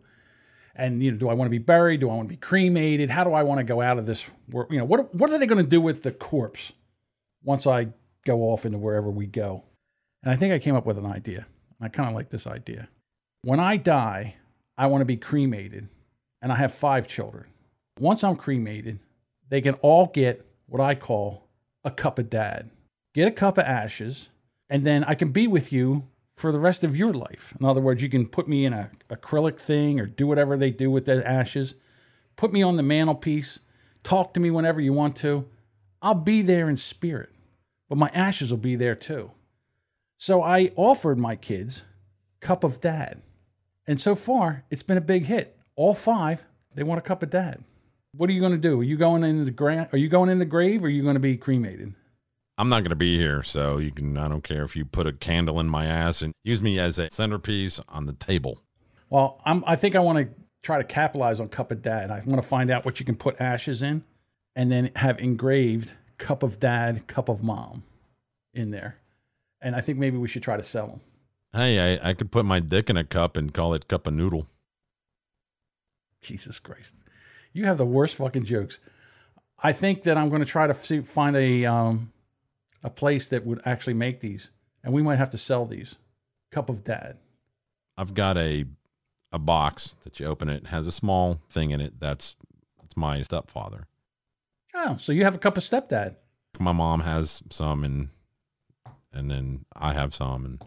And, you know, do I want to be buried? Do I want to be cremated? How do I want to go out of this? wor- You know, what, what are they going to do with the corpse once I go off into wherever we go? And I think I came up with an idea. I kind of like this idea. When I die, I want to be cremated, and I have five children. Once I'm cremated, they can all get what I call a cup of dad. Get a cup of ashes, and then I can be with you for the rest of your life. In other words, you can put me in a acrylic thing or do whatever they do with the ashes. Put me on the mantelpiece. Talk to me whenever you want to. I'll be there in spirit, but my ashes will be there too. So I offered my kids cup of dad. And so far, it's been a big hit. All five, they want a cup of dad. What are you going to do? Are you going into the Are you going in the grave, or are you going to be cremated? I'm not going to be here, so you can. I don't care if you put a candle in my ass and use me as a centerpiece on the table. Well, I'm, I think I want to try to capitalize on cup of dad. I want to find out what you can put ashes in, and then have engraved cup of dad, cup of mom, in there. And I think maybe we should try to sell them. Hey, I, I could put my dick in a cup and call it cup of noodle. Jesus Christ. You have the worst fucking jokes. I think that I'm going to try to see, find a um, a place that would actually make these, and we might have to sell these. Cup of Dad. I've got a a box that you open it has a small thing in it. That's that's my stepfather. Oh, so you have a cup of stepdad. My mom has some, and and then I have some, and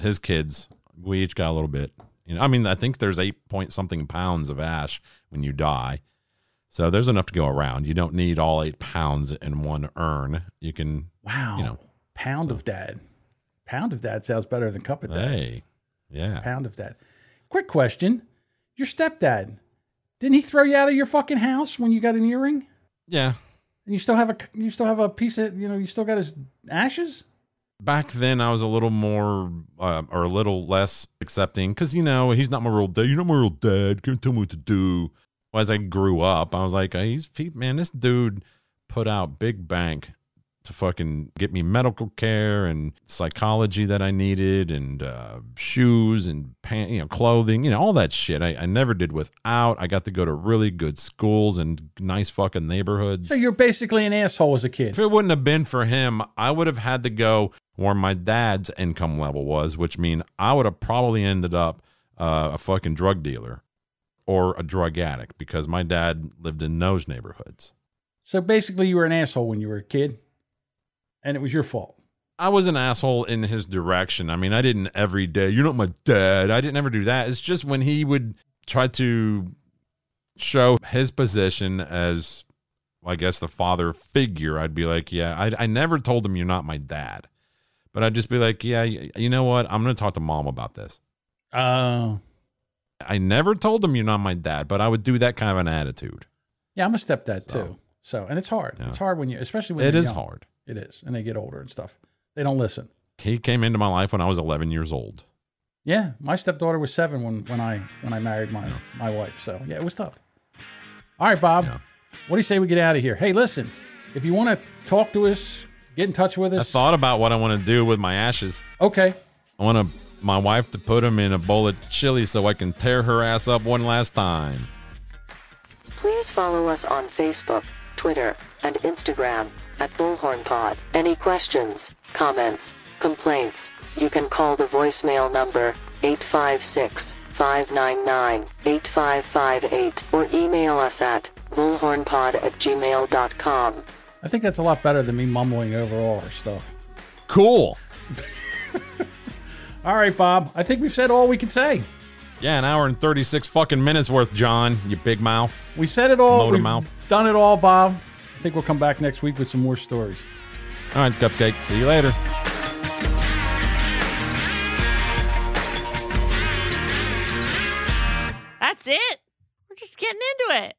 his kids. We each got a little bit. You know, I mean, I think there's eight point something pounds of ash when you die. So there's enough to go around. You don't need all eight pounds in one urn. You can, Wow. you know, Pound of dad. Pound of dad sounds better than cup of dad. hey, yeah. Pound of dad. Quick question. Your stepdad, didn't he throw you out of your fucking house when you got an earring? Yeah. And you still have a you still have a piece of you know, you still got his ashes? Back then, I was a little more uh, or a little less accepting because, you know, he's not my real dad. You're not my real dad. Can't tell me what to do. Well, as I grew up, I was like, hey, he's, man, this dude put out big bank to fucking get me medical care and psychology that I needed and uh, shoes and pant, you know, clothing, you know, all that shit. I, I never did without. I got to go to really good schools and nice fucking neighborhoods. So you're basically an asshole as a kid. If it wouldn't have been for him, I would have had to go where my dad's income level was, which mean I would have probably ended up uh, a fucking drug dealer or a drug addict because my dad lived in those neighborhoods. So basically you were an asshole when you were a kid and it was your fault. I was an asshole in his direction. I mean, I didn't every day. You're not my dad. I didn't ever do that. It's just when he would try to show his position as, I guess, the father figure, I'd be like, yeah, I, I never told him you're not my dad. But I'd just be like, yeah, you know what? I'm going to talk to mom about this. Oh. I never told him you're not my dad, but I would do that kind of an attitude. Yeah, I'm a stepdad too. So, and it's hard. It's hard when you, especially when It you're is young. hard. It is, and they get older and stuff. They don't listen. He came into my life when I was 11 years old. Yeah, my stepdaughter was seven when, when I when I married my my wife. So yeah, it was tough. All right, Bob. What do you say we get out of here? Hey, listen, if you want to talk to us, get in touch with us. I thought about what I want to do with my ashes. Okay. I want to, my wife to put them in a bowl of chili so I can tear her ass up one last time. Please follow us on Facebook, Twitter, and Instagram at Bullhorn Pod. Any questions, comments, complaints, you can call the voicemail number 856 599 8558 or email us at bullhornpod at gmail.com. I think that's a lot better than me mumbling over all our stuff. Cool. All right, Bob. I think we've said all we can say. Yeah, an hour and 36 fucking minutes worth, John, you big mouth. We said it all. Motor We've mouth. done it all, Bob. I think we'll come back next week with some more stories. All right, Cupcake. See you later. That's it. We're just getting into it.